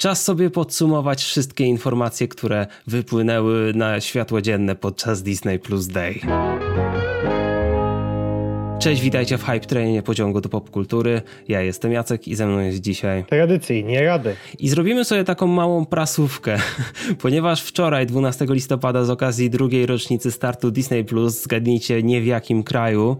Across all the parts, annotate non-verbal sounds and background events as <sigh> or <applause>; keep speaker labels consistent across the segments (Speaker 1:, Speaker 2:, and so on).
Speaker 1: Czas sobie podsumować wszystkie informacje, które wypłynęły na światło dzienne podczas Disney Plus Day. Cześć, witajcie w Hype Trainie pociągu do popkultury. Ja jestem Jacek i ze mną jest dzisiaj...
Speaker 2: Tradycyjnie Rady.
Speaker 1: I zrobimy sobie taką małą prasówkę, <laughs> ponieważ wczoraj, 12 listopada, z okazji drugiej rocznicy startu Disney+, Plus, zgadnijcie nie w jakim kraju,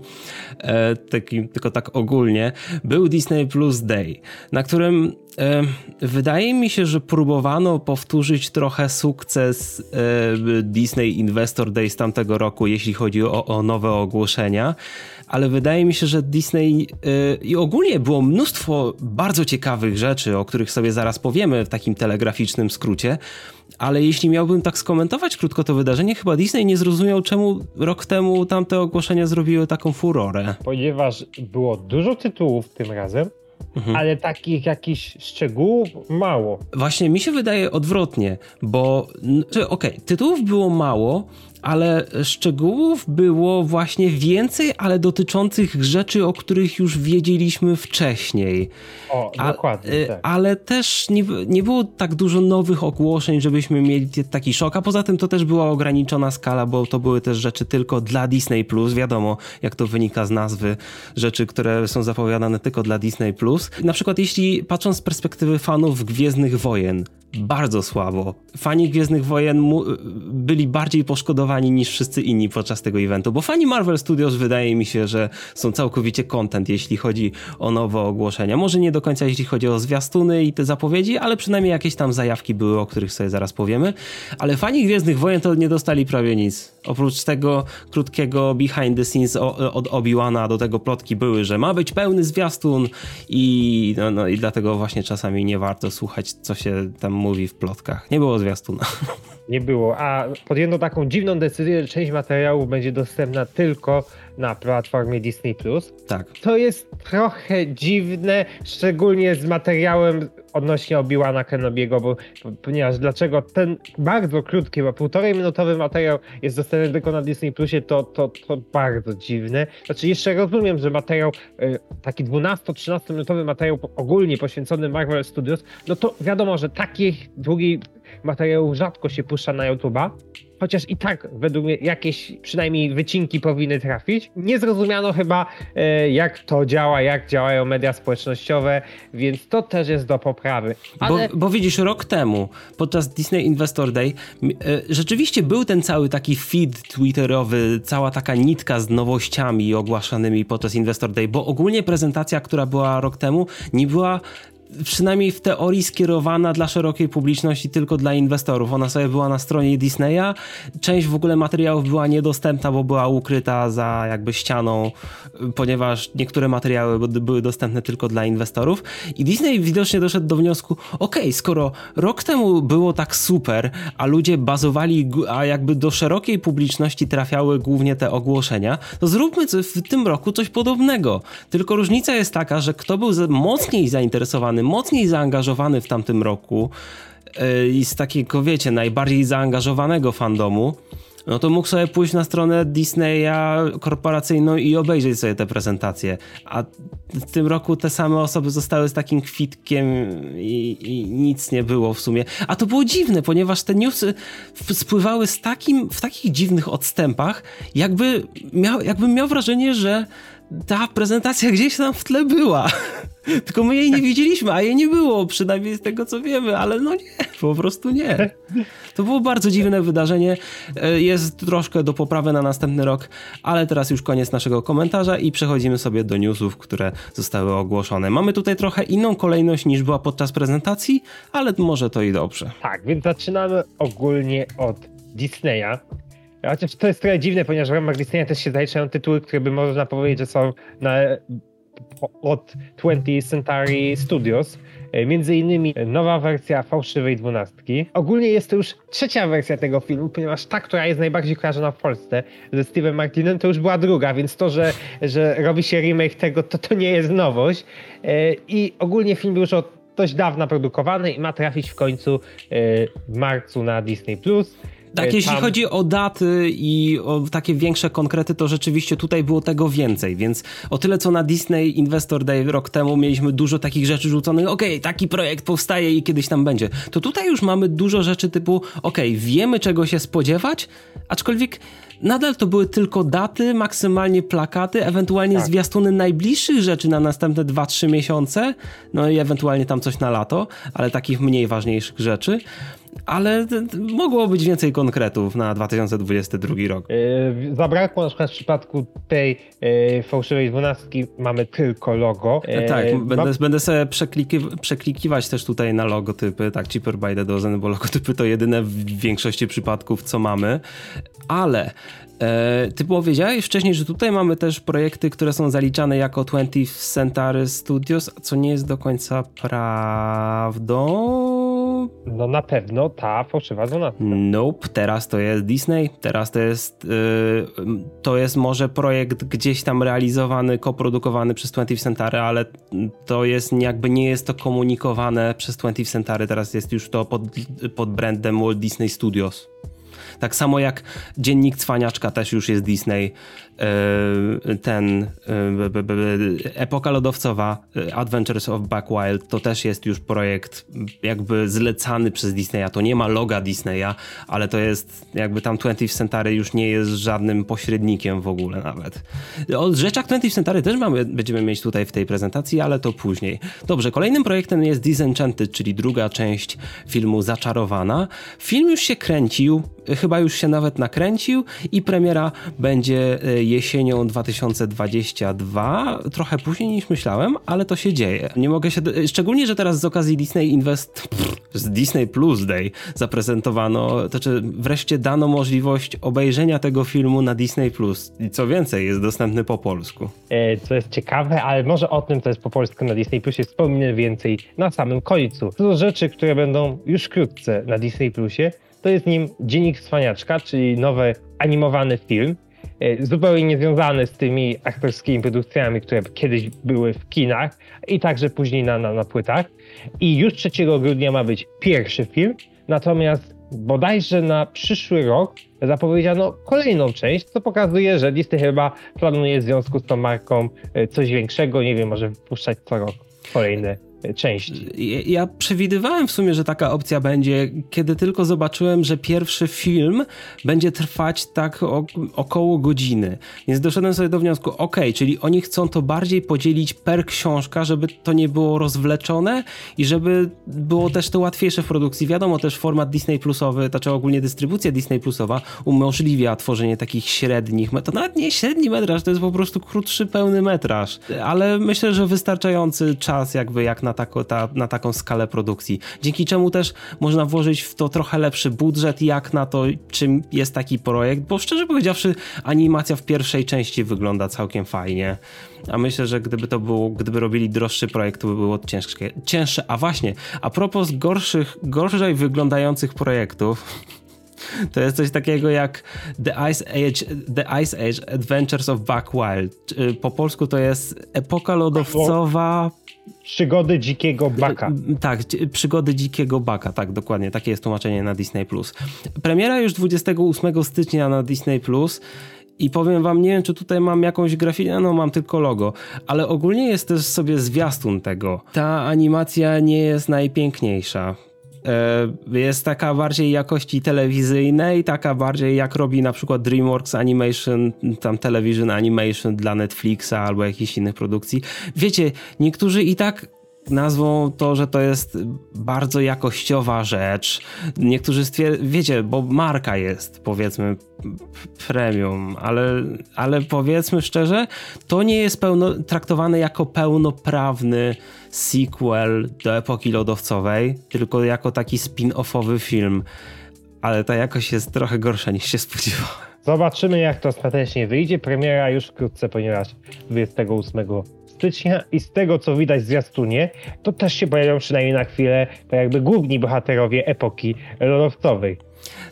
Speaker 1: e, taki, tylko tak ogólnie, był Disney Plus Day, na którym e, wydaje mi się, że próbowano powtórzyć trochę sukces e, Disney Investor Day z tamtego roku, jeśli chodzi o, o nowe ogłoszenia, ale wydaje mi się, że Disney yy, i ogólnie było mnóstwo bardzo ciekawych rzeczy, o których sobie zaraz powiemy w takim telegraficznym skrócie. Ale jeśli miałbym tak skomentować krótko to wydarzenie, chyba Disney nie zrozumiał, czemu rok temu tamte ogłoszenia zrobiły taką furorę.
Speaker 2: Ponieważ było dużo tytułów tym razem, Mhm. ale takich jakichś szczegółów mało.
Speaker 1: Właśnie mi się wydaje odwrotnie, bo okej, okay, tytułów było mało, ale szczegółów było właśnie więcej, ale dotyczących rzeczy, o których już wiedzieliśmy wcześniej.
Speaker 2: O, A, dokładnie.
Speaker 1: Y, tak. Ale też nie, nie było tak dużo nowych ogłoszeń, żebyśmy mieli taki szok. A poza tym to też była ograniczona skala, bo to były też rzeczy tylko dla Disney. Wiadomo, jak to wynika z nazwy, rzeczy, które są zapowiadane tylko dla Disney. Na przykład, jeśli patrząc z perspektywy fanów Gwiezdnych Wojen, bardzo słabo. Fani Gwiezdnych Wojen byli bardziej poszkodowani niż wszyscy inni podczas tego eventu, bo fani Marvel Studios wydaje mi się, że są całkowicie content, jeśli chodzi o nowe ogłoszenia. Może nie do końca jeśli chodzi o zwiastuny i te zapowiedzi, ale przynajmniej jakieś tam zajawki były, o których sobie zaraz powiemy. Ale fani Gwiezdnych Wojen to nie dostali prawie nic. Oprócz tego krótkiego behind the scenes od Obi-Wana do tego plotki były, że ma być pełny zwiastun i, no, no, i dlatego właśnie czasami nie warto słuchać, co się tam mówi w plotkach. Nie było zwiastuna.
Speaker 2: Nie było, a podjęto taką dziwną decyzję, że część materiałów będzie dostępna tylko na platformie Disney+.
Speaker 1: Tak.
Speaker 2: To jest trochę dziwne, szczególnie z materiałem odnośnie Obi-Wana Kenobiego, bo ponieważ dlaczego ten bardzo krótki, bo półtorej minutowy materiał jest dostępny tylko na Disney Plusie, to, to, to bardzo dziwne. Znaczy jeszcze rozumiem, że materiał, y, taki 12-13 minutowy materiał ogólnie poświęcony Marvel Studios, no to wiadomo, że takich długich materiałów rzadko się puszcza na YouTube'a, chociaż i tak według mnie jakieś przynajmniej wycinki powinny trafić. Nie zrozumiano chyba e, jak to działa, jak działają media społecznościowe, więc to też jest do poprawy.
Speaker 1: Ale... Bo, bo widzisz, rok temu podczas Disney Investor Day e, rzeczywiście był ten cały taki feed twitterowy, cała taka nitka z nowościami ogłaszanymi podczas Investor Day, bo ogólnie prezentacja, która była rok temu, nie była przynajmniej w teorii skierowana dla szerokiej publiczności, tylko dla inwestorów. Ona sobie była na stronie Disneya. Część w ogóle materiałów była niedostępna, bo była ukryta za jakby ścianą, ponieważ niektóre materiały były dostępne tylko dla inwestorów. I Disney widocznie doszedł do wniosku, ok, skoro rok temu było tak super, a ludzie bazowali, a jakby do szerokiej publiczności trafiały głównie te ogłoszenia, to zróbmy w tym roku coś podobnego. Tylko różnica jest taka, że kto był mocniej zainteresowany mocniej zaangażowany w tamtym roku e, i z takiego, wiecie, najbardziej zaangażowanego fandomu, no to mógł sobie pójść na stronę Disneya korporacyjną i obejrzeć sobie te prezentacje. A w tym roku te same osoby zostały z takim kwitkiem i, i, nic nie było w sumie. A to było dziwne, ponieważ te newsy spływały z takim, w takich dziwnych odstępach, jakby miał, jakbym miał wrażenie, że ta prezentacja gdzieś tam w tle była. <laughs> <laughs> Tylko my jej nie widzieliśmy, a jej nie było, przynajmniej z tego co wiemy, ale no nie, po prostu nie. To było bardzo dziwne wydarzenie. E, jest troszkę do poprawy na następny rok, ale teraz już koniec naszego komentarza i przechodzimy sobie do newsów, które zostały ogłoszone. Mamy tutaj trochę inną kolejność niż była podczas prezentacji, ale może to i dobrze.
Speaker 2: Tak, więc zaczynamy ogólnie od Disneya. Chociaż to jest trochę dziwne, ponieważ w ramach Disneya też się zaliczają tytuły, które by można powiedzieć, że są na, od 20th Century Studios. E, między innymi nowa wersja fałszywej dwunastki. Ogólnie jest to już trzecia wersja tego filmu, ponieważ ta, która jest najbardziej kojarzona w Polsce ze Steve'em Martinem, to już była druga, więc to, że, że robi się remake tego, to to nie jest nowość. E, I ogólnie film był już od dość dawna produkowany i ma trafić w końcu e, w marcu na Disney+.
Speaker 1: Tak,
Speaker 2: E,
Speaker 1: jeśli
Speaker 2: tam-
Speaker 1: chodzi o daty i o takie większe konkrety, to rzeczywiście tutaj było tego więcej, więc o tyle co na Disney Investor Day rok temu mieliśmy dużo takich rzeczy rzuconych, okej, taki projekt powstaje i kiedyś tam będzie, to tutaj już mamy dużo rzeczy typu, okej, wiemy czego się spodziewać, aczkolwiek nadal to były tylko daty, maksymalnie plakaty, ewentualnie
Speaker 2: Tak.
Speaker 1: zwiastuny najbliższych rzeczy na następne 2-3 miesiące, no i ewentualnie tam coś na lato, ale takich mniej ważniejszych rzeczy. Ale mogło być więcej konkretów na 2022 rok.
Speaker 2: E, Zabrakło na przykład w przypadku tej e, fałszywej dwunastki mamy tylko logo. E,
Speaker 1: tak,
Speaker 2: mam-
Speaker 1: będę, będę sobie przekliki- przeklikiwać też tutaj na logotypy, tak, cheaper by the dozen, bo logotypy to jedyne w większości przypadków, co mamy, ale ty powiedziałeś wcześniej, że tutaj mamy też projekty, które są zaliczane jako 20th Century Studios, co nie jest do końca prawdą.
Speaker 2: No na pewno ta fałszywa dwunastka.
Speaker 1: Nope, teraz to jest Disney, teraz to jest, yy, to jest może projekt gdzieś tam realizowany, koprodukowany przez 20th Century, ale to jest jakby nie jest to komunikowane przez 20th Century, teraz jest już to pod, pod brandem Walt Disney Studios. Tak samo jak Dziennik Cwaniaczka też już jest Disney, ten b- b- b- Epoka Lodowcowa, yy, Adventures of Buck Wild, to też jest już projekt jakby zlecany przez Disneya. To nie ma loga Disneya, ale to jest jakby tam 20th Century już nie jest żadnym pośrednikiem w ogóle nawet. O rzeczach 20th Century też mamy, będziemy mieć tutaj w tej prezentacji, ale to później. Dobrze, kolejnym projektem jest Disenchanted, czyli druga część filmu Zaczarowana. Film już się kręcił, chyba już się nawet nakręcił i premiera będzie e, jesienią 2022, trochę później niż myślałem, ale to się dzieje. Nie mogę się, szczególnie, że teraz z okazji Disney Invest, z Disney Plus Day zaprezentowano, to czy wreszcie dano możliwość obejrzenia tego filmu na Disney Plus i co więcej, jest dostępny po polsku.
Speaker 2: E, co jest ciekawe, ale może o tym, co jest po polsku na Disney Plusie, wspomnę więcej na samym końcu. Do rzeczy, które będą już wkrótce na Disney Plusie, to jest nim Dziennik Cwaniaczka, czyli nowy animowany film, zupełnie niezwiązany z tymi aktorskimi produkcjami, które kiedyś były w kinach i także później na, na, na płytach. I już 3 grudnia ma być pierwszy film, natomiast bodajże na przyszły rok zapowiedziano kolejną część, co pokazuje, że Disney chyba planuje w związku z tą marką e, coś większego, nie wiem, może wypuszczać co rok kolejne e, części.
Speaker 1: Ja- przewidywałem w sumie, że taka opcja będzie, kiedy tylko zobaczyłem, że pierwszy film będzie trwać tak około godziny. Więc doszedłem sobie do wniosku, ok, czyli oni chcą to bardziej podzielić per książka, żeby to nie było rozwleczone i żeby było też to łatwiejsze w produkcji. Wiadomo też format Disney Plusowy, znaczy ogólnie dystrybucja Disney Plusowa umożliwia tworzenie takich średnich, to nawet nie średni metraż, to jest po prostu krótszy pełny metraż, ale myślę, że wystarczający czas jakby jak na, tako, ta, na taką skalę produkcji. Dzięki czemu też można włożyć w to trochę lepszy budżet jak na to, czym jest taki projekt, bo szczerze powiedziawszy animacja w pierwszej części wygląda całkiem fajnie, a myślę, że gdyby to było, gdyby robili droższy projekt, to by było ciężkie, cięższe. A właśnie, a propos gorszych, gorzej wyglądających projektów, <laughs> to jest coś takiego jak The Ice Age, The Ice Age Adventures of Buck Wild. Y, Po polsku to jest epoka lodowcowa.
Speaker 2: Przygody dzikiego baka.
Speaker 1: Y, Tak, przygody dzikiego baka, tak, dokładnie. Takie jest tłumaczenie na Disney Plus. Premiera już 28 stycznia na Disney Plus. I powiem wam, nie wiem, czy tutaj mam jakąś grafikę, no mam tylko logo, ale ogólnie jest też sobie zwiastun tego. Ta animacja nie jest najpiękniejsza. E, Jest taka bardziej jakości telewizyjnej, taka bardziej jak robi na przykład DreamWorks Animation, tam Television Animation dla Netflixa albo jakichś innych produkcji. Wiecie, niektórzy i tak nazwą to, że to jest bardzo jakościowa rzecz. Niektórzy stwierdzą, wiecie, bo marka jest powiedzmy premium, ale, ale powiedzmy szczerze, to nie jest pełno, traktowane jako pełnoprawny sequel do epoki lodowcowej, tylko jako taki spin-offowy film. Ale ta jakość jest trochę gorsza niż się spodziewałem.
Speaker 2: Zobaczymy, jak to ostatecznie wyjdzie. Premiera już wkrótce, ponieważ 28 stycznia i z tego co widać w zwiastunie, to też się pojawią przynajmniej na chwilę tak jakby główni bohaterowie epoki lodowcowej.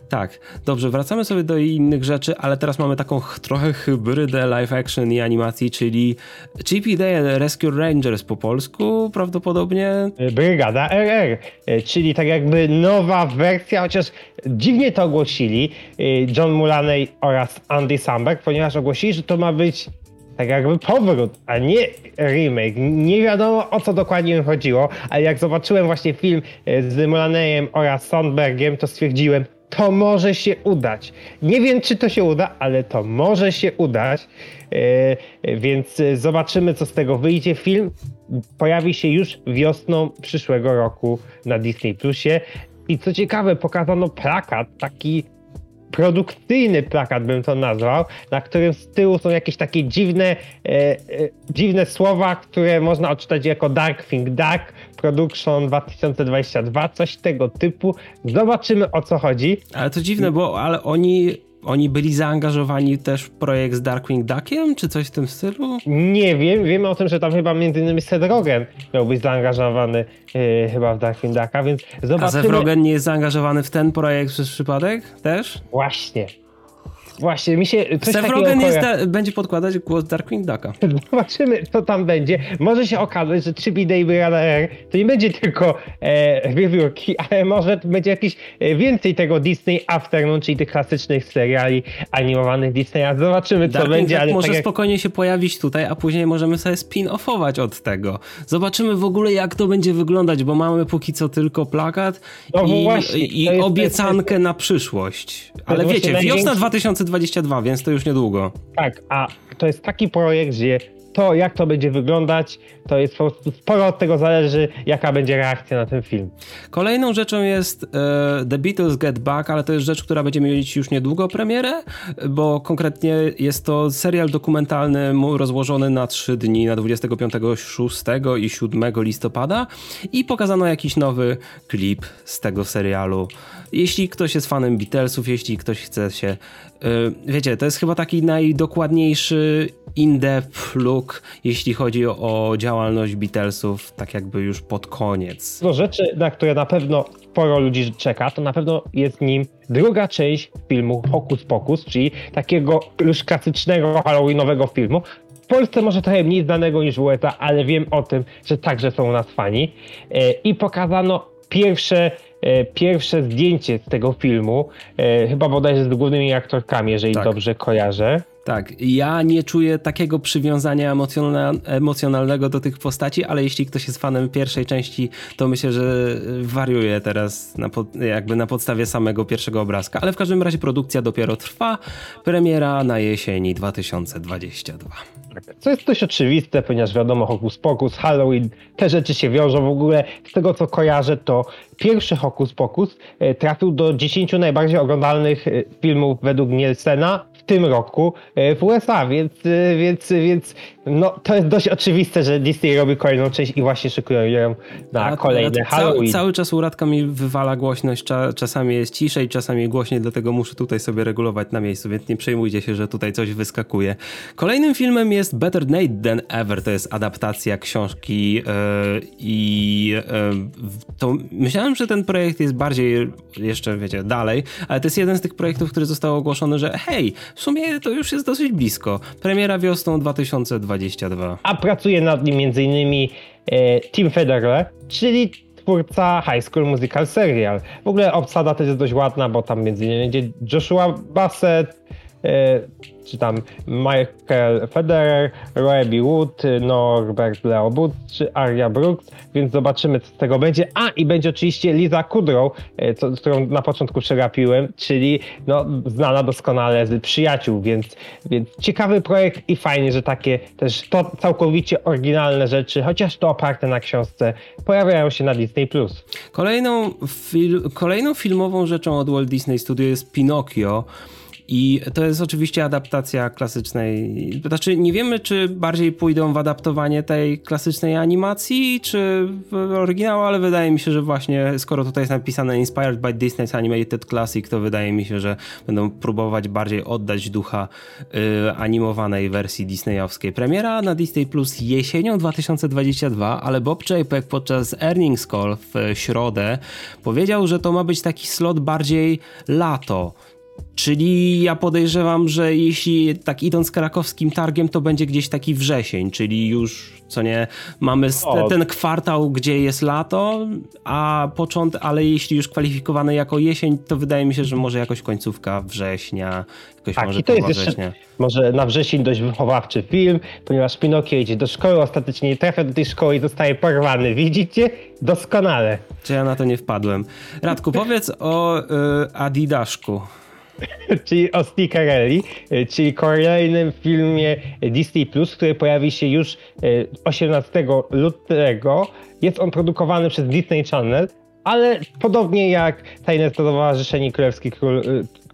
Speaker 1: Tak, dobrze, wracamy sobie do innych rzeczy, ale teraz mamy taką trochę hybrydę live action i animacji, czyli GPD Rescue Rangers po polsku prawdopodobnie.
Speaker 2: Brygada RR, czyli tak jakby nowa wersja, chociaż dziwnie to ogłosili John Mulaney oraz Andy Samberg, ponieważ ogłosili, że to ma być tak jakby powrót, a nie remake. Nie wiadomo o co dokładnie chodziło, ale jak zobaczyłem właśnie film z Mulaneyem oraz Sandbergiem, to stwierdziłem, to może się udać. Nie wiem, czy to się uda, ale to może się udać. E, więc zobaczymy, co z tego wyjdzie. Film pojawi się już wiosną przyszłego roku na Disney Plusie. I co ciekawe, pokazano plakat taki produkcyjny plakat bym to nazwał, na którym z tyłu są jakieś takie dziwne, e, e, dziwne słowa, które można odczytać jako Dark Think Dark Production 2022, coś tego typu. Zobaczymy o co chodzi.
Speaker 1: Ale to dziwne, bo ale oni oni byli zaangażowani też w projekt z Darkwing Duckiem, czy coś w tym stylu?
Speaker 2: Nie wiem, wiemy o tym, że tam chyba między innymi Seth Rogen miał być zaangażowany yy, chyba w Darkwing Ducka, więc zobaczymy. A
Speaker 1: Seth Rogen nie jest zaangażowany w ten projekt przez przypadek też?
Speaker 2: Właśnie, Właśnie, mi się
Speaker 1: coś Seth Rogen jest będzie podkładać głos Darkwing Ducka. <laughs>
Speaker 2: Zobaczymy, co tam będzie. Może się okazać, że 3B Day Air to nie będzie tylko e, <laughs> ale może będzie jakieś e, więcej tego Disney Afternoon, czyli tych klasycznych seriali animowanych Disneya. Zobaczymy, co Darkwing będzie. Ale
Speaker 1: może
Speaker 2: tak
Speaker 1: jak... spokojnie się pojawić tutaj, a później możemy sobie spin-offować od tego. Zobaczymy w ogóle, jak to będzie wyglądać, bo mamy póki co tylko plakat no i, właśnie, i obiecankę jest... na przyszłość. Ale wiecie, wiosna 2020 2022, więc to już niedługo.
Speaker 2: Tak, a to jest taki projekt, że to, jak to będzie wyglądać, to jest po prostu sporo od tego zależy, jaka będzie reakcja na ten film.
Speaker 1: Kolejną rzeczą jest e, The Beatles Get Back, ale to jest rzecz, która będzie mieć już niedługo premierę, bo konkretnie jest to serial dokumentalny rozłożony na trzy dni, na 25, 6 i 7 listopada i pokazano jakiś nowy klip z tego serialu. Jeśli ktoś jest fanem Beatlesów, jeśli ktoś chce się Y, wiecie, to jest chyba taki najdokładniejszy in-depth look, jeśli chodzi o działalność Beatlesów, tak jakby już pod koniec.
Speaker 2: No rzeczy, na które na pewno sporo ludzi czeka, to na pewno jest nim druga część filmu Hocus Pocus, czyli takiego już klasycznego halloweenowego filmu, w Polsce może trochę mniej znanego niż w USA, ale wiem o tym, że także są u nas fani. Y, I pokazano pierwsze E, pierwsze zdjęcie z tego filmu, e, chyba bodajże z głównymi aktorkami, jeżeli tak. dobrze kojarzę.
Speaker 1: Tak, ja nie czuję takiego przywiązania emocjonalnego do tych postaci, ale jeśli ktoś jest fanem pierwszej części, to myślę, że wariuje teraz na jakby na podstawie samego pierwszego obrazka. Ale w każdym razie produkcja dopiero trwa, premiera na jesieni 2022.
Speaker 2: Co jest dość oczywiste, ponieważ wiadomo, Hokus Pokus, Halloween, te rzeczy się wiążą w ogóle. Z tego co kojarzę, to pierwszy Hokus Pokus e, trafił do 10 najbardziej oglądalnych e, filmów według Nielsena tym roku e, w USA, więc, e, więc, więc no, to jest dość oczywiste, że Disney robi kolejną część i właśnie szykują ją na a, kolejny a Halloween.
Speaker 1: Cały, cały czas uradka mi wywala głośność, czasami jest ciszej, czasami głośniej, dlatego muszę tutaj sobie regulować na miejscu, więc nie przejmujcie się, że tutaj coś wyskakuje. Kolejnym filmem jest Better Nate Than Ever, to jest adaptacja książki yy, i yy, to myślałem, że ten projekt jest bardziej jeszcze, wiecie, dalej, ale to jest jeden z tych projektów, który został ogłoszony, że hej, w sumie to już jest dosyć blisko. Premiera wiosną 2022.
Speaker 2: A pracuje nad nim m.in. E, Tim Federle, czyli twórca High School Musical Serial. W ogóle obsada też jest dość ładna, bo tam między innymi będzie Joshua Bassett, czy tam Michael Federer, Robbie Wood, Norbert Leobut, czy Aria Brooks, więc zobaczymy, co z tego będzie. A, i będzie oczywiście Liza Kudrow, e, co, którą na początku przegapiłem, czyli no, znana doskonale z przyjaciół, więc, więc ciekawy projekt i fajnie, że takie też to całkowicie oryginalne rzeczy, chociaż to oparte na książce, pojawiają się na Disney+.
Speaker 1: Kolejną, fil kolejną filmową rzeczą od Walt Disney Studio jest Pinocchio, I to jest oczywiście adaptacja klasycznej. Znaczy, nie wiemy, czy bardziej pójdą w adaptowanie tej klasycznej animacji, czy w oryginał, ale wydaje mi się, że właśnie skoro tutaj jest napisane Inspired by Disney's Animated Classic, to wydaje mi się, że będą próbować bardziej oddać ducha y, animowanej wersji disneyowskiej. Premiera na Disney Plus jesienią 2022, ale Bob Chapek podczas earnings call w środę powiedział, że to ma być taki slot bardziej lato. Czyli ja podejrzewam, że jeśli tak idąc krakowskim targiem, to będzie gdzieś taki wrzesień, czyli już co nie mamy te, ten kwartał, gdzie jest lato, a początek, ale jeśli już kwalifikowany jako jesień, to wydaje mi się, że może jakoś końcówka września, jakoś tak, może i to jest jeszcze,
Speaker 2: może na wrzesień dość wychowawczy film, ponieważ Pinokio idzie do szkoły, ostatecznie nie trafia do tej szkoły i zostaje porwany. Widzicie? Doskonale.
Speaker 1: Czy ja na to nie wpadłem. Radku, powiedz o y, Adidaszku. <laughs>
Speaker 2: czyli o Stickerelli, e, czyli kolejnym filmie Disney+, Plus, który pojawi się już 18 e, lutego. Jest on produkowany przez Disney Channel, ale podobnie jak Tajne Stowarzyszenie Królewskich, Król, e,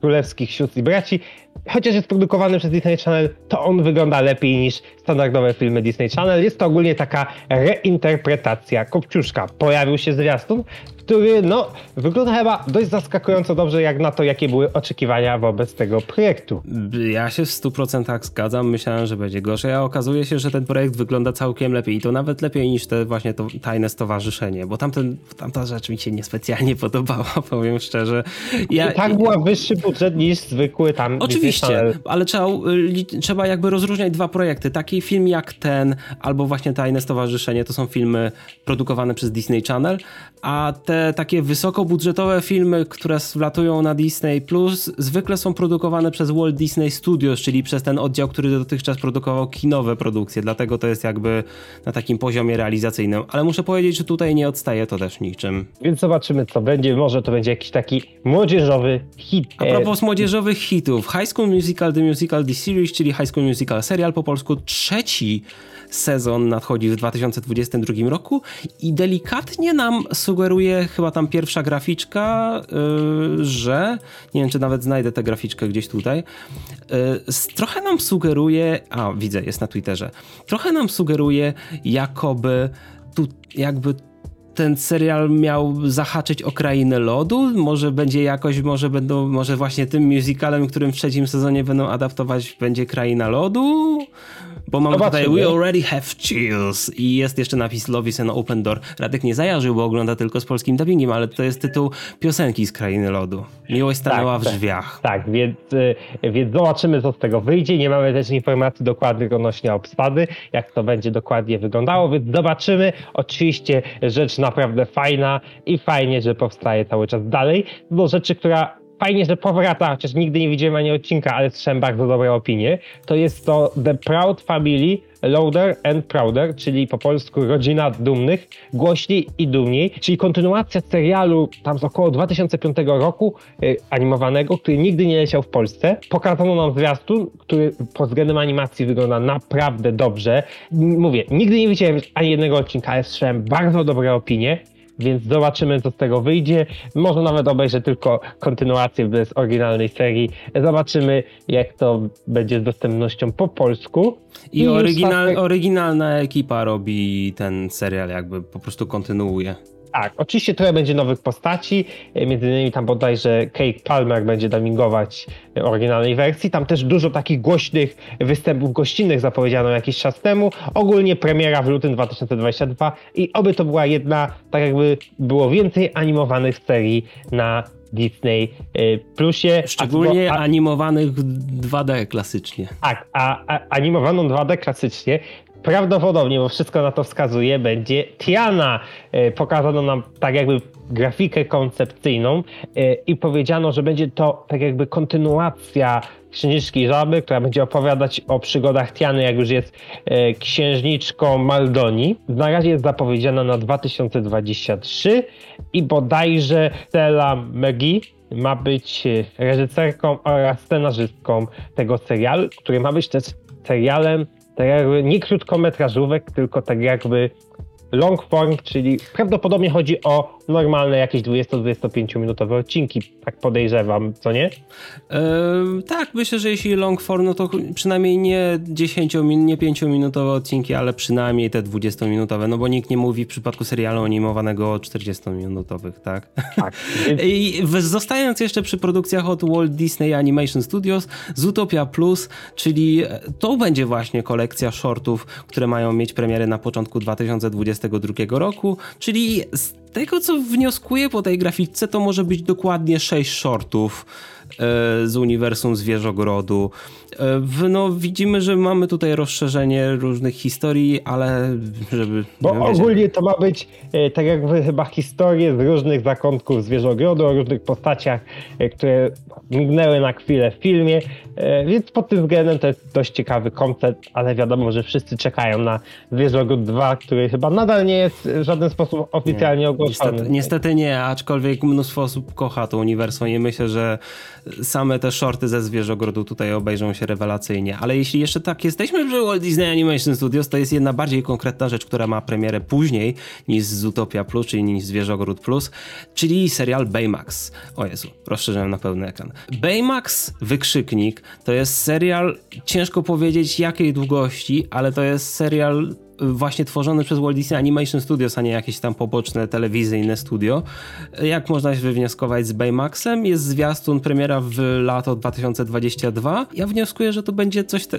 Speaker 2: Królewskich Sióstr i Braci, chociaż jest produkowany przez Disney Channel, to on wygląda lepiej niż standardowe filmy Disney Channel. Jest to ogólnie taka reinterpretacja Kopciuszka. Pojawił się zwiastun, który no, wygląda chyba dość zaskakująco dobrze jak na to, jakie były oczekiwania wobec tego projektu.
Speaker 1: Ja się w 100% zgadzam, myślałem, że będzie gorzej, a okazuje się, że ten projekt wygląda całkiem lepiej i to nawet lepiej niż te właśnie to tajne stowarzyszenie, bo tamten, tamta rzecz mi się niespecjalnie <laughs> podobała, powiem szczerze.
Speaker 2: Ja, tak była wyższy budżet niż zwykły tam.
Speaker 1: Oczywiście, ale trzeba, trzeba jakby rozróżniać dwa projekty. Taki film jak ten, albo właśnie Tajne Stowarzyszenie, to są filmy produkowane przez Disney Channel, a te takie wysokobudżetowe filmy, które wlatują na Disney Plus, zwykle są produkowane przez Walt Disney Studios, czyli przez ten oddział, który dotychczas produkował kinowe produkcje, dlatego to jest jakby na takim poziomie realizacyjnym. Ale muszę powiedzieć, że tutaj nie odstaje to też niczym.
Speaker 2: Więc zobaczymy, co będzie. Może to będzie jakiś taki młodzieżowy hit.
Speaker 1: A propos młodzieżowych hitów, High School Musical The Musical The Series, czyli High School Musical serial po polsku, trzeci sezon nadchodzi w 2022 roku i delikatnie nam sugeruje chyba tam pierwsza graficzka, yy, że nie wiem, czy nawet znajdę tę graficzkę gdzieś tutaj. Yy, trochę nam sugeruje, a widzę, jest na Twitterze. Trochę nam sugeruje, jakoby tu jakby ten serial miał zahaczyć o krainę lodu? Może będzie jakoś, może będą, może właśnie tym musicalem, którym w trzecim sezonie będą adaptować, będzie kraina lodu? Bo mam Zobaczymy. tutaj We already have chills i jest jeszcze napis Love is an open door. Radek nie zajarzył, bo ogląda tylko z polskim dubbingiem, ale to jest tytuł piosenki z Krainy Lodu. Miłość stanęła tak, w drzwiach.
Speaker 2: Tak, tak więc, y, więc zobaczymy, co z tego wyjdzie. Nie mamy też informacji dokładnych odnośnie obsady, jak to będzie dokładnie wyglądało, więc zobaczymy. Oczywiście rzecz naprawdę fajna i fajnie, że powstaje cały czas dalej, bo rzeczy, która fajnie, że powraca, chociaż nigdy nie widziałem ani odcinka, ale słyszałem bardzo dobre opinie. To jest to The Proud Family Louder and Prouder, czyli po polsku Rodzina Dumnych, głośniej i dumniej, czyli kontynuacja serialu tam z około 2005 roku y, animowanego, który nigdy nie leciał w Polsce. Pokazano nam zwiastun, który pod względem animacji wygląda naprawdę dobrze. Mówię, nigdy nie widziałem ani jednego odcinka, ale słyszałem bardzo dobre opinie więc zobaczymy, co z tego wyjdzie. Może nawet obejrzę tylko kontynuację bez oryginalnej serii. Zobaczymy, jak to będzie z dostępnością po polsku.
Speaker 1: I, I oryginal, oryginalna ekipa robi ten serial, jakby po prostu kontynuuje.
Speaker 2: Tak, oczywiście trochę będzie nowych postaci, e, między innymi tam bodajże Kate Palmer będzie dubbingować oryginalnej wersji. Tam też dużo takich głośnych występów gościnnych zapowiedziano jakiś czas temu. Ogólnie premiera w lutym 2022 i oby to była jedna, tak jakby było więcej animowanych serii na Disney e, Plusie.
Speaker 1: Szczególnie a, animowanych 2D klasycznie.
Speaker 2: Tak, a, a animowaną 2D klasycznie prawdopodobnie, bo wszystko na to wskazuje, będzie Tiana. E, pokazano nam tak jakby grafikę koncepcyjną e, i powiedziano, że będzie to tak jakby kontynuacja księżniczki Żaby, która będzie opowiadać o przygodach Tiany, jak już jest e, księżniczką Maldoni. Na razie jest zapowiedziana na 2023 i bodajże Stella McGee ma być reżyserką oraz scenarzystką tego serialu, który ma być też serialem tak jakby nie krótkometrażówek, tylko tak jakby long form, czyli prawdopodobnie chodzi o normalne jakieś 20-25 minutowe odcinki, tak podejrzewam, co nie?
Speaker 1: Eee, tak, myślę, że jeśli long form, no to przynajmniej nie 10, nie 5 minutowe odcinki, ale przynajmniej te 20 minutowe, no bo nikt nie mówi w przypadku serialu animowanego o 40 minutowych, tak? Tak. <laughs> I zostając jeszcze przy produkcjach od Walt Disney Animation Studios, Zootopia Plus, czyli to będzie właśnie kolekcja shortów, które mają mieć premierę na początku 2022 roku, czyli tego co wnioskuję po tej grafice, to może być dokładnie 6 shortów E, z uniwersum Zwierzogrodu. E, no, widzimy, że mamy tutaj rozszerzenie różnych historii, ale żeby...
Speaker 2: Bo ogólnie to ma być e, tak jakby chyba historie z różnych zakątków Zwierzogrodu, o różnych postaciach, które mignęły na chwilę w filmie, więc pod tym względem to jest dość ciekawy koncept, ale wiadomo, że wszyscy czekają na Zwierzogród 2, który chyba nadal nie jest w żaden sposób oficjalnie nie, ogłoszony.
Speaker 1: Niestety, niestety nie, aczkolwiek mnóstwo osób kocha to uniwersum i myślę, że same te shorty ze Zwierzogrodu tutaj obejrzą się rewelacyjnie. Ale jeśli jeszcze tak jesteśmy przy Walt Disney Animation Studios, to jest jedna bardziej konkretna rzecz, która ma premierę później niż Zootopia Plus, czyli niż Zwierzogród Plus, czyli serial Baymax. O Jezu, rozszerzyłem na pełny ekran. Baymax, wykrzyknik, to jest serial, ciężko powiedzieć jakiej długości, ale to jest serial właśnie tworzony przez Walt Disney Animation Studios, a nie jakieś tam poboczne telewizyjne studio. Jak można się wywnioskować z Baymaxem? Jest zwiastun premiera w lato 2022. Ja wnioskuję, że to będzie coś, te...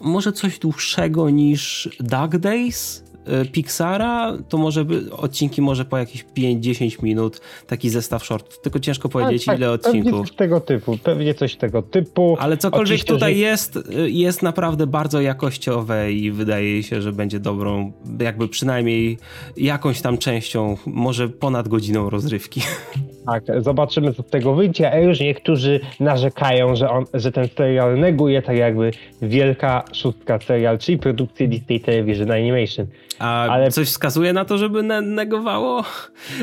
Speaker 1: może coś dłuższego niż Dog Days, Pixara, to może by, odcinki może po jakieś 5-10 minut, taki zestaw shortów. Tylko ciężko powiedzieć, tak, ile odcinków.
Speaker 2: Pewnie coś tego typu, pewnie coś tego typu.
Speaker 1: Ale cokolwiek Oczywiście, tutaj że... jest, e, jest naprawdę bardzo jakościowe i wydaje się, że będzie dobrą, jakby przynajmniej jakąś tam częścią, może ponad godziną rozrywki. <laughs>
Speaker 2: Tak, zobaczymy co z tego wyjdzie, a już niektórzy narzekają, że, on, że ten serial neguje tak jakby wielka szóstka serial, czyli produkcję Disney Television Animation.
Speaker 1: A ale... coś wskazuje na to, żeby ne negowało?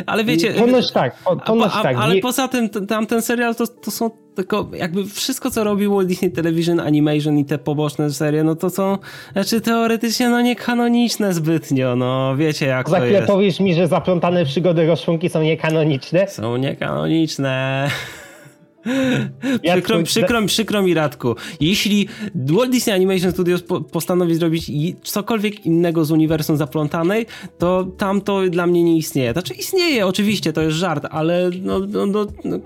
Speaker 1: Ale wiecie...
Speaker 2: Ponoć tak, ponoć
Speaker 1: a,
Speaker 2: tak.
Speaker 1: Ale poza tym tamten serial to, to są tylko jakby wszystko, co robi Walt Disney Television Animation i te poboczne serie, no to są, znaczy teoretycznie no niekanoniczne zbytnio, no wiecie jak
Speaker 2: Za
Speaker 1: to jest.
Speaker 2: powiesz mi, że zaplątane przygody Roszunki są niekanoniczne?
Speaker 1: Są niekanoniczne. <laughs> przykro, przykro, przykro mi Radku. Jeśli Walt Disney Animation Studios po, postanowi zrobić cokolwiek innego z uniwersum zaplątanej, to tam to dla mnie nie istnieje. Znaczy istnieje, oczywiście, to jest żart, ale no, no, no,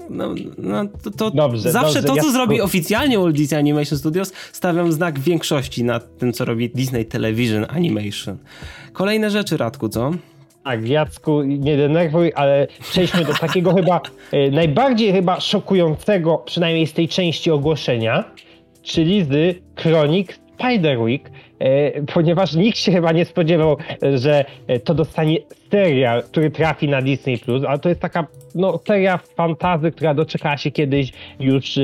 Speaker 1: no, no to, to dobrze, zawsze dobrze, to, co ja... zrobi oficjalnie Walt Disney Animation Studios, stawiam znak większości nad tym, co robi Disney Television Animation. Kolejne rzeczy, Radku, co?
Speaker 2: Tak, Jacku, nie denerwuj, ale przejdźmy do takiego chyba e, najbardziej chyba szokującego, przynajmniej z tej części ogłoszenia, czyli z kronik Spiderwick, e, ponieważ nikt się chyba nie spodziewał, że to dostanie serial, który trafi na Disney+, ale to jest taka no, seria fantazy, która doczekała się kiedyś już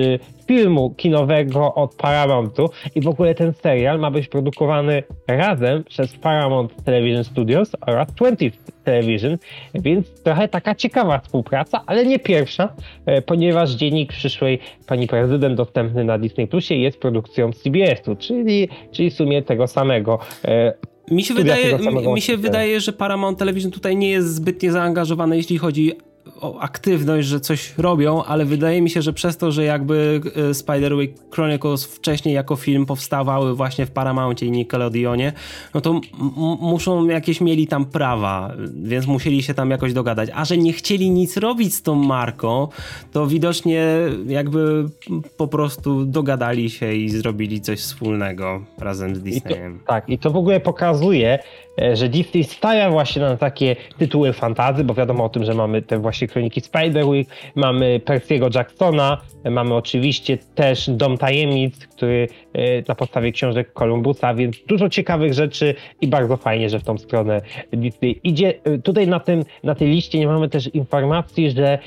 Speaker 2: filmu kinowego od Paramountu i w ogóle ten serial ma być produkowany razem przez Paramount Television Studios oraz 20th Television, więc trochę taka ciekawa współpraca, ale nie pierwsza, e, ponieważ Dziennik Przyszłej Pani Prezydent dostępny na Disney Plusie jest produkcją CBS-u, czyli, czyli w sumie tego samego. E,
Speaker 1: mi się, wydaje, mi się wydaje, że Paramount Television tutaj nie jest zbytnio zaangażowane, jeśli chodzi o aktywność, że coś robią, ale wydaje mi się, że przez to, że jakby e, Spider-Week Chronicles wcześniej jako film powstawały właśnie w Paramountie i Nickelodeonie, no to muszą jakieś mieli tam prawa, więc musieli się tam jakoś dogadać. A że nie chcieli nic robić z tą marką, to widocznie jakby po prostu dogadali się i zrobili coś wspólnego razem z Disneyem.
Speaker 2: I to, tak, i to w ogóle pokazuje, E, że Disney stawia właśnie na takie tytuły fantazy, bo wiadomo o tym, że mamy te właśnie kroniki Spiderwick, mamy Percy'ego Jacksona, mamy oczywiście też Dom Tajemnic, który e, na podstawie książek Columbusa, więc dużo ciekawych rzeczy i bardzo fajnie, że w tą stronę Disney idzie. E, tutaj na, tym, na tej liście nie mamy też informacji, że,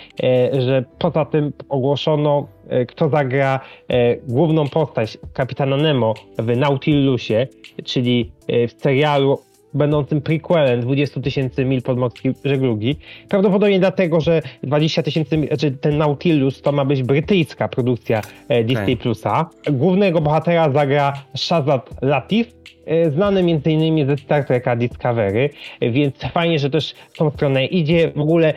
Speaker 2: że poza tym ogłoszono kto zagra główną postać kapitana Nemo w Nautilusie, czyli w serialu będącym prequelem 20 tysięcy mil podmorskiej żeglugi. Prawdopodobnie dlatego, że 20 tysięcy, znaczy ten Nautilus to ma być brytyjska produkcja e, Disney. Plusa. Głównego bohatera zagra Shazad Latif, znany m.in. ze Star Treka Discovery, więc fajnie, że też w tą stronę idzie. W ogóle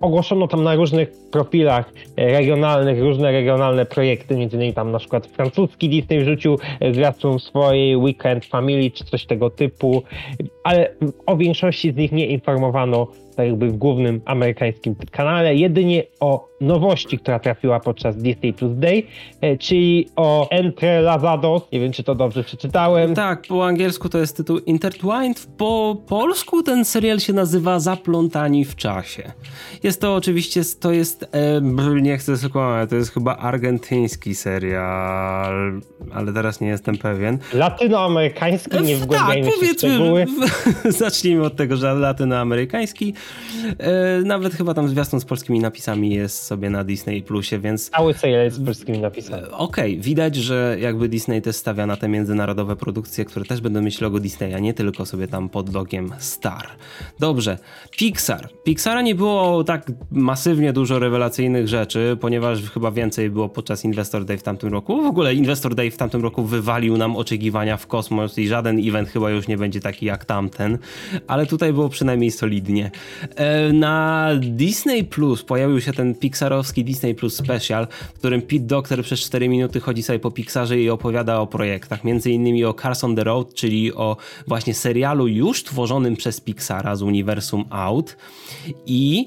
Speaker 2: ogłoszono tam na różnych profilach regionalnych różne regionalne projekty, innymi tam na przykład francuski Disney wrzucił zwiastun swojej Weekend Family czy coś tego typu, ale o większości z nich nie informowano tak jakby w głównym amerykańskim kanale, jedynie o nowości, która trafiła podczas Disney Plus Day, e, czyli o Entrelazados, nie wiem czy to dobrze przeczytałem.
Speaker 1: Tak, po angielsku to jest tytuł Intertwined, po polsku ten serial się nazywa Zaplątani w czasie. Jest to oczywiście, to jest, e, nie chcę skłamać, to jest chyba argentyński serial, ale teraz nie jestem pewien.
Speaker 2: Latynoamerykański, nie wgłębiajmy tak, się w szczegóły. <laughs>
Speaker 1: zacznijmy od tego, że latynoamerykański, e, nawet chyba tam zwiastun z polskimi napisami jest sobie na Disney Plusie, więc...
Speaker 2: Cały serial jest z polskimi napisami.
Speaker 1: Okej, okay, widać, że jakby Disney też stawia na te międzynarodowe produkcje, które też będą mieć logo Disneya, nie tylko sobie tam pod logiem Star. Dobrze, Pixar. Pixara nie było tak masywnie dużo rewelacyjnych rzeczy, ponieważ chyba więcej było podczas Investor Day w tamtym roku. W ogóle Investor Day w tamtym roku wywalił nam oczekiwania w kosmos i żaden event chyba już nie będzie taki jak tamten, ale tutaj było przynajmniej solidnie. E, na Disney Plus pojawił się ten Pixarowski Disney Plus Special, w którym Pete Doctor przez 4 minuty chodzi sobie po Pixarze i opowiada o projektach, między innymi o Cars on the Road, czyli o właśnie serialu już tworzonym przez Pixara z uniwersum Out. I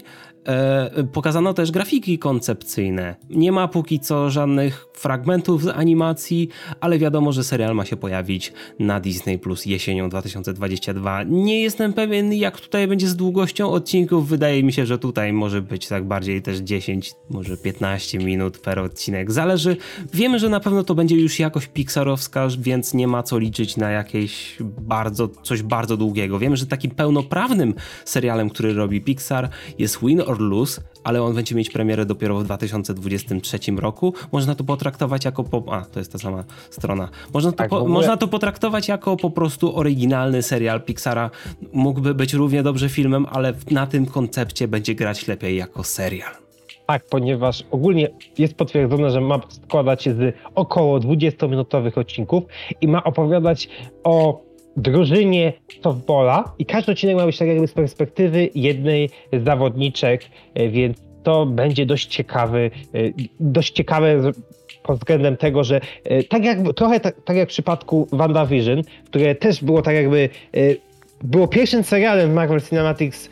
Speaker 1: pokazano też grafiki koncepcyjne. Nie ma póki co żadnych fragmentów z animacji, ale wiadomo, że serial ma się pojawić na Disney Plus jesienią 2022. Nie jestem pewien, jak tutaj będzie z długością odcinków. Wydaje mi się, że tutaj może być tak bardziej też 10, może 15 minut per odcinek. Zależy. Wiemy, że na pewno to będzie już jakoś pixarowska, więc nie ma co liczyć na jakieś bardzo, coś bardzo długiego. Wiemy, że takim pełnoprawnym serialem, który robi Pixar jest Win Lose, ale on będzie mieć premierę dopiero w 2023 roku. Można to potraktować jako. Po... A, to jest ta sama strona. Można to, tak, po... ogóle... można to potraktować jako po prostu oryginalny serial Pixara. Mógłby być równie dobrze filmem, ale na tym koncepcie będzie grać lepiej jako serial.
Speaker 2: Tak, ponieważ ogólnie jest potwierdzone, że ma składać się z około 20-minutowych odcinków i ma opowiadać o drużynie softballa i każdy odcinek ma być tak jakby z perspektywy jednej z zawodniczek, e, więc to będzie dość ciekawy, e, dość ciekawe pod względem tego, że e, tak jak trochę tak, tak jak w przypadku WandaVision, które też było tak jakby było pierwszym serialem w Marvel Cinematic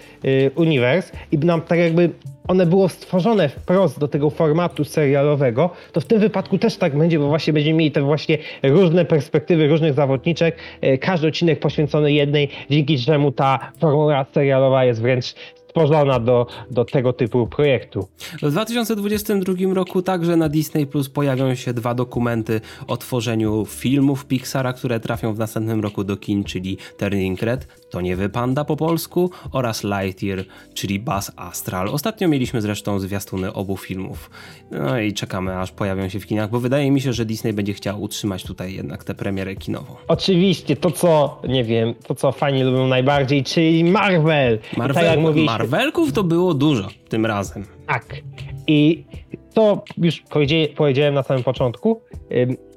Speaker 2: Universe i nam tak jakby one było stworzone wprost do tego formatu serialowego, to w tym wypadku też tak będzie, bo właśnie będziemy mieli te właśnie różne perspektywy różnych zawodniczek, e, każdy odcinek poświęcony jednej, dzięki czemu ta formuła serialowa jest wręcz stworzona do, do tego typu projektu.
Speaker 1: W 2022 roku także na Disney Plus pojawią się dwa dokumenty o tworzeniu filmów Pixara, które trafią w następnym roku do kin, czyli Turning Red, to nie wypanda po polsku, oraz Lightyear, czyli Buzz Astral. Ostatnio mieliśmy zresztą zwiastuny obu filmów. No i czekamy aż pojawią się w kinach, bo wydaje mi się, że Disney będzie chciał utrzymać tutaj jednak tę premierę kinową.
Speaker 2: Oczywiście, to co, nie wiem, to co fani lubią najbardziej, czyli Marvel.
Speaker 1: Marvel tak jak mówiliśmy, Marvelków to było dużo tym razem.
Speaker 2: Tak. I to już powiedziałem na samym początku.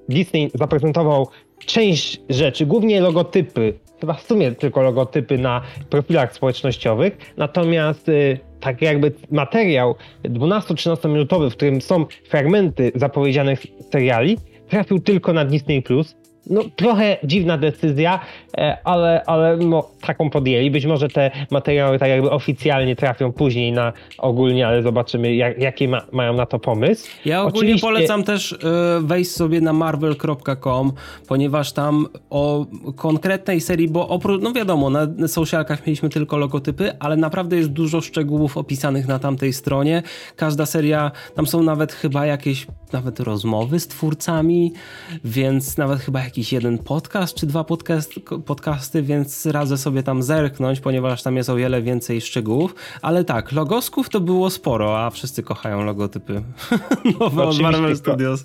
Speaker 2: Disney zaprezentował część rzeczy, głównie logotypy, chyba w sumie tylko logotypy na profilach społecznościowych, natomiast y, tak jakby materiał 12-13 minutowy, w którym są fragmenty zapowiedzianych seriali, trafił tylko na Disney no, trochę dziwna decyzja, e, ale, ale no, taką podjęli. Być może te materiały tak jakby oficjalnie trafią później na ogólnie, ale zobaczymy, jak, jaki ma, mają na to pomysł.
Speaker 1: Ja ogólnie Oczywiście... polecam też y, wejść sobie na marvel.com, ponieważ tam o konkretnej serii, bo oprócz, no wiadomo, na socialkach mieliśmy tylko logotypy, ale naprawdę jest dużo szczegółów opisanych na tamtej stronie. Każda seria, tam są nawet chyba jakieś nawet rozmowy z twórcami, więc nawet chyba jakiś jeden podcast czy dwa podcast, podcasty, więc radzę sobie tam zerknąć, ponieważ tam jest o wiele więcej szczegółów. Ale tak, logosków to było sporo, a wszyscy kochają logotypy <laughs> nowe od Marvel Studios.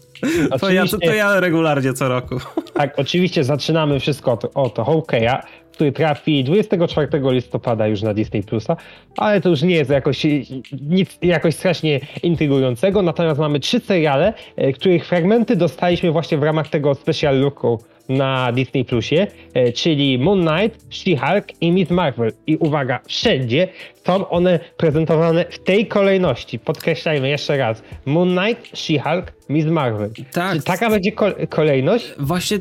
Speaker 1: To ja, to, to ja regularnie co roku. <laughs>
Speaker 2: Tak, oczywiście zaczynamy wszystko od, od Hawkeye'a, który trafi 24 listopada już na Disney Plusa, ale to już nie jest jakoś, nic jakoś strasznie intrygującego. Natomiast mamy trzy seriale, e, których fragmenty dostaliśmy właśnie w ramach tego special looku na Disney Plusie, e, czyli Moon Knight, She-Hulk i Miss Marvel. I uwaga, wszędzie są one prezentowane w tej kolejności. Podkreślajmy jeszcze raz. Moon Knight, She-Hulk, Miss Marvel. Tak. Czy taka będzie kolejność?
Speaker 1: Właśnie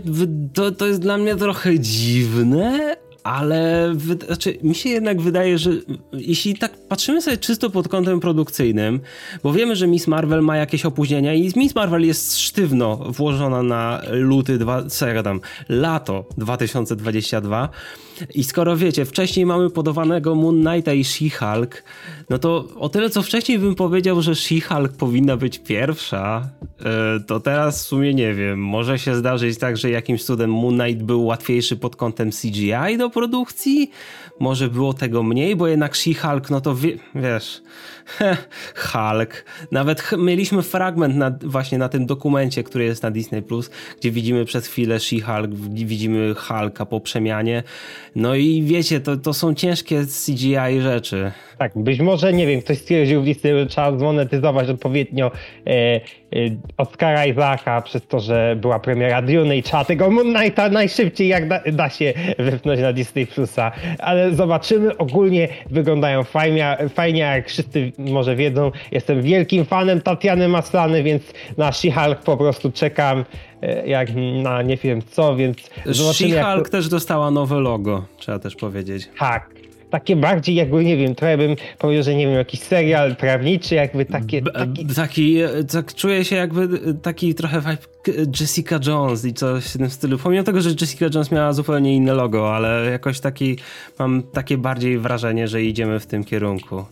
Speaker 1: to, to jest dla mnie trochę dziwne, ale znaczy, mi się jednak wydaje, że jeśli tak patrzymy sobie czysto pod kątem produkcyjnym, bo wiemy, że Miss Marvel ma jakieś opóźnienia i Miss Marvel jest sztywno włożona na luty, dwa, tam, lato 2022 i skoro wiecie, wcześniej mamy podawanego Moon Knighta i She-Hulk, no to o tyle co wcześniej bym powiedział, że She-Hulk powinna być pierwsza, e, to teraz w sumie nie wiem. Może się zdarzyć tak, że jakimś cudem Moon Knight był łatwiejszy pod kątem CGI do produkcji? Może było tego mniej, bo jednak She-Hulk, no to wie, wiesz, Hulk. Nawet mieliśmy fragment na, właśnie na tym dokumencie, który jest na Disney+, Plus, gdzie widzimy przez chwilę She-Hulk, widzimy Hulka po przemianie. No i wiecie, to, to są ciężkie CGI rzeczy.
Speaker 2: Tak, być może, nie wiem, ktoś stwierdził w Disney, że trzeba zmonetyzować odpowiednio e, e, Oscara przez to, że była premiera Dune i trzeba tego Moon Knighta najszybciej jak da, da się wypchnąć na Disney Plusa. Ale zobaczymy, ogólnie wyglądają fajnie, fajnie jak wszyscy może wiedzą. Jestem wielkim fanem Tatiany Maslany, więc na She-Hulk po prostu czekam e, jak na nie wiem co, więc
Speaker 1: zobaczymy. She-Hulk jak... też dostała nowe logo, trzeba też powiedzieć.
Speaker 2: Tak, takie bardziej jakby, nie wiem, trochę bym powiedział, że nie wiem, jakiś serial prawniczy, jakby takie...
Speaker 1: Taki, taki tak czuję się jakby taki trochę vibe Jessica Jones i coś w tym stylu. Pomimo tego, że Jessica Jones miała zupełnie inne logo, ale jakoś taki, mam takie bardziej wrażenie, że idziemy w tym kierunku.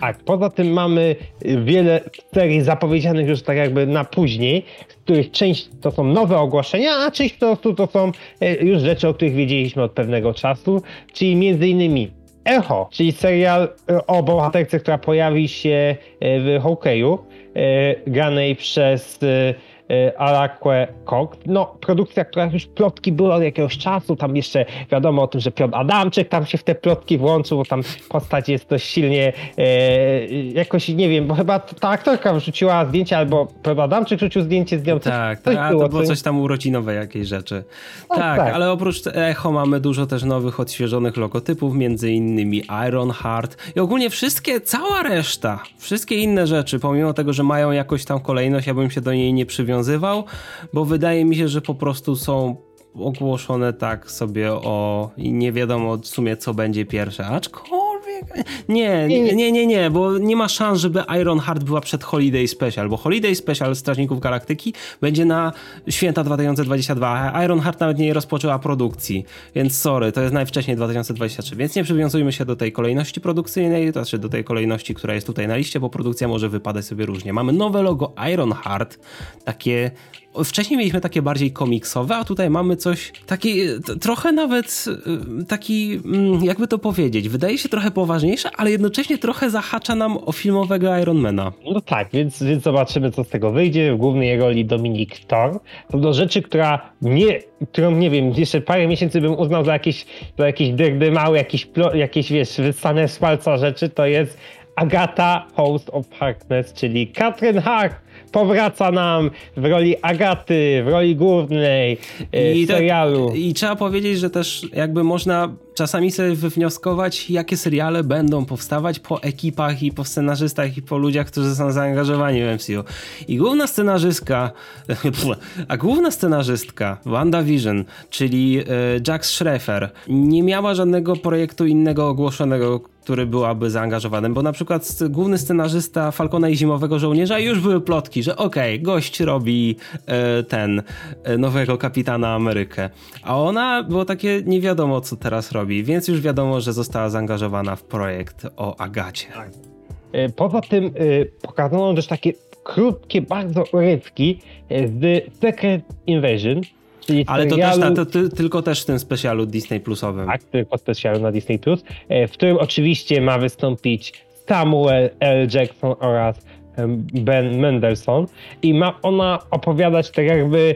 Speaker 2: Tak, poza tym mamy wiele serii zapowiedzianych już tak jakby na później, z których część to są nowe ogłoszenia, a część po prostu to są e, już rzeczy, o których wiedzieliśmy od pewnego czasu, czyli między innymi Echo, czyli serial e, o bohaterce, która pojawi się e, w Hawkeye'u, granej przez E, Alakwe Kok. No, produkcja, która już plotki były od jakiegoś czasu, tam jeszcze wiadomo o tym, że Piotr Adamczyk tam się w te plotki włączył, bo tam postać jest dość silnie e, jakoś, nie wiem, bo chyba ta aktorka wrzuciła zdjęcie, albo Piotr Adamczyk wrzucił zdjęcie z nią.
Speaker 1: Tak, coś tak, było, to było coś tam urodzinowe jakieś rzeczy. Tak, tak, tak, ale oprócz Echo mamy dużo też nowych, odświeżonych logotypów, między innymi Iron Heart i ogólnie wszystkie, cała reszta, wszystkie inne rzeczy, pomimo tego, że mają jakoś tam kolejność, ja bym się do niej nie przywiązał bo wydaje mi się, że po prostu są ogłoszone tak sobie o i nie wiadomo w sumie co będzie pierwsze, aczkolwiek nie, nie, nie, nie, bo nie ma szans, żeby Iron Heart była przed Holiday Special, bo Holiday Special Strażników Galaktyki będzie na święta 2022, a Iron Heart nawet nie rozpoczęła produkcji, więc sorry, to jest najwcześniej 2023, więc nie przywiązujmy się do tej kolejności produkcyjnej, to znaczy do tej kolejności, która jest tutaj na liście, bo produkcja może wypadać sobie różnie. Mamy nowe logo Iron Heart, takie Wcześniej mieliśmy takie bardziej komiksowe, a tutaj mamy coś taki, trochę nawet y, taki, mm, jakby to powiedzieć, wydaje się trochę poważniejsze, ale jednocześnie trochę zahacza nam o filmowego Ironmana.
Speaker 2: No tak, więc, więc zobaczymy, co z tego wyjdzie. W głównej roli Dominik Thor. To do rzeczy, która nie, którą nie wiem, jeszcze parę miesięcy bym uznał za jakieś, za jakieś dyrdymały, jakieś, jakieś wiesz, wysane z palca rzeczy, to jest Agata Host of Harkness, czyli Katrin Hart powraca nam w roli Agaty, w roli głównej e, I serialu.
Speaker 1: I trzeba powiedzieć, że też jakby można czasami sobie wywnioskować, jakie seriale będą powstawać po ekipach i po scenarzystach i po ludziach, którzy są zaangażowani w MCU. I główna scenarzystka, <laughs> a główna scenarzystka WandaVision, czyli e, Jax Schrefer, nie miała żadnego projektu innego ogłoszonego, który byłaby zaangażowany, bo na przykład główny scenarzysta Falcona i Zimowego Żołnierza już były plotki, że okej, okay, gość robi e, ten e, nowego Kapitana Amerykę, a ona było takie nie wiadomo co teraz robi, więc już wiadomo, że została zaangażowana w projekt o Agacie. Tak.
Speaker 2: E, poza tym e, pokazano też takie krótkie bardzo urywki e, z Secret Invasion,
Speaker 1: ale to też to, ty, tylko też w tym specjalu Disney Plusowym.
Speaker 2: Tak, tylko specjalu na Disney Plus, w którym oczywiście ma wystąpić Samuel L. Jackson oraz Ben Mendelssohn i ma ona opowiadać tak jakby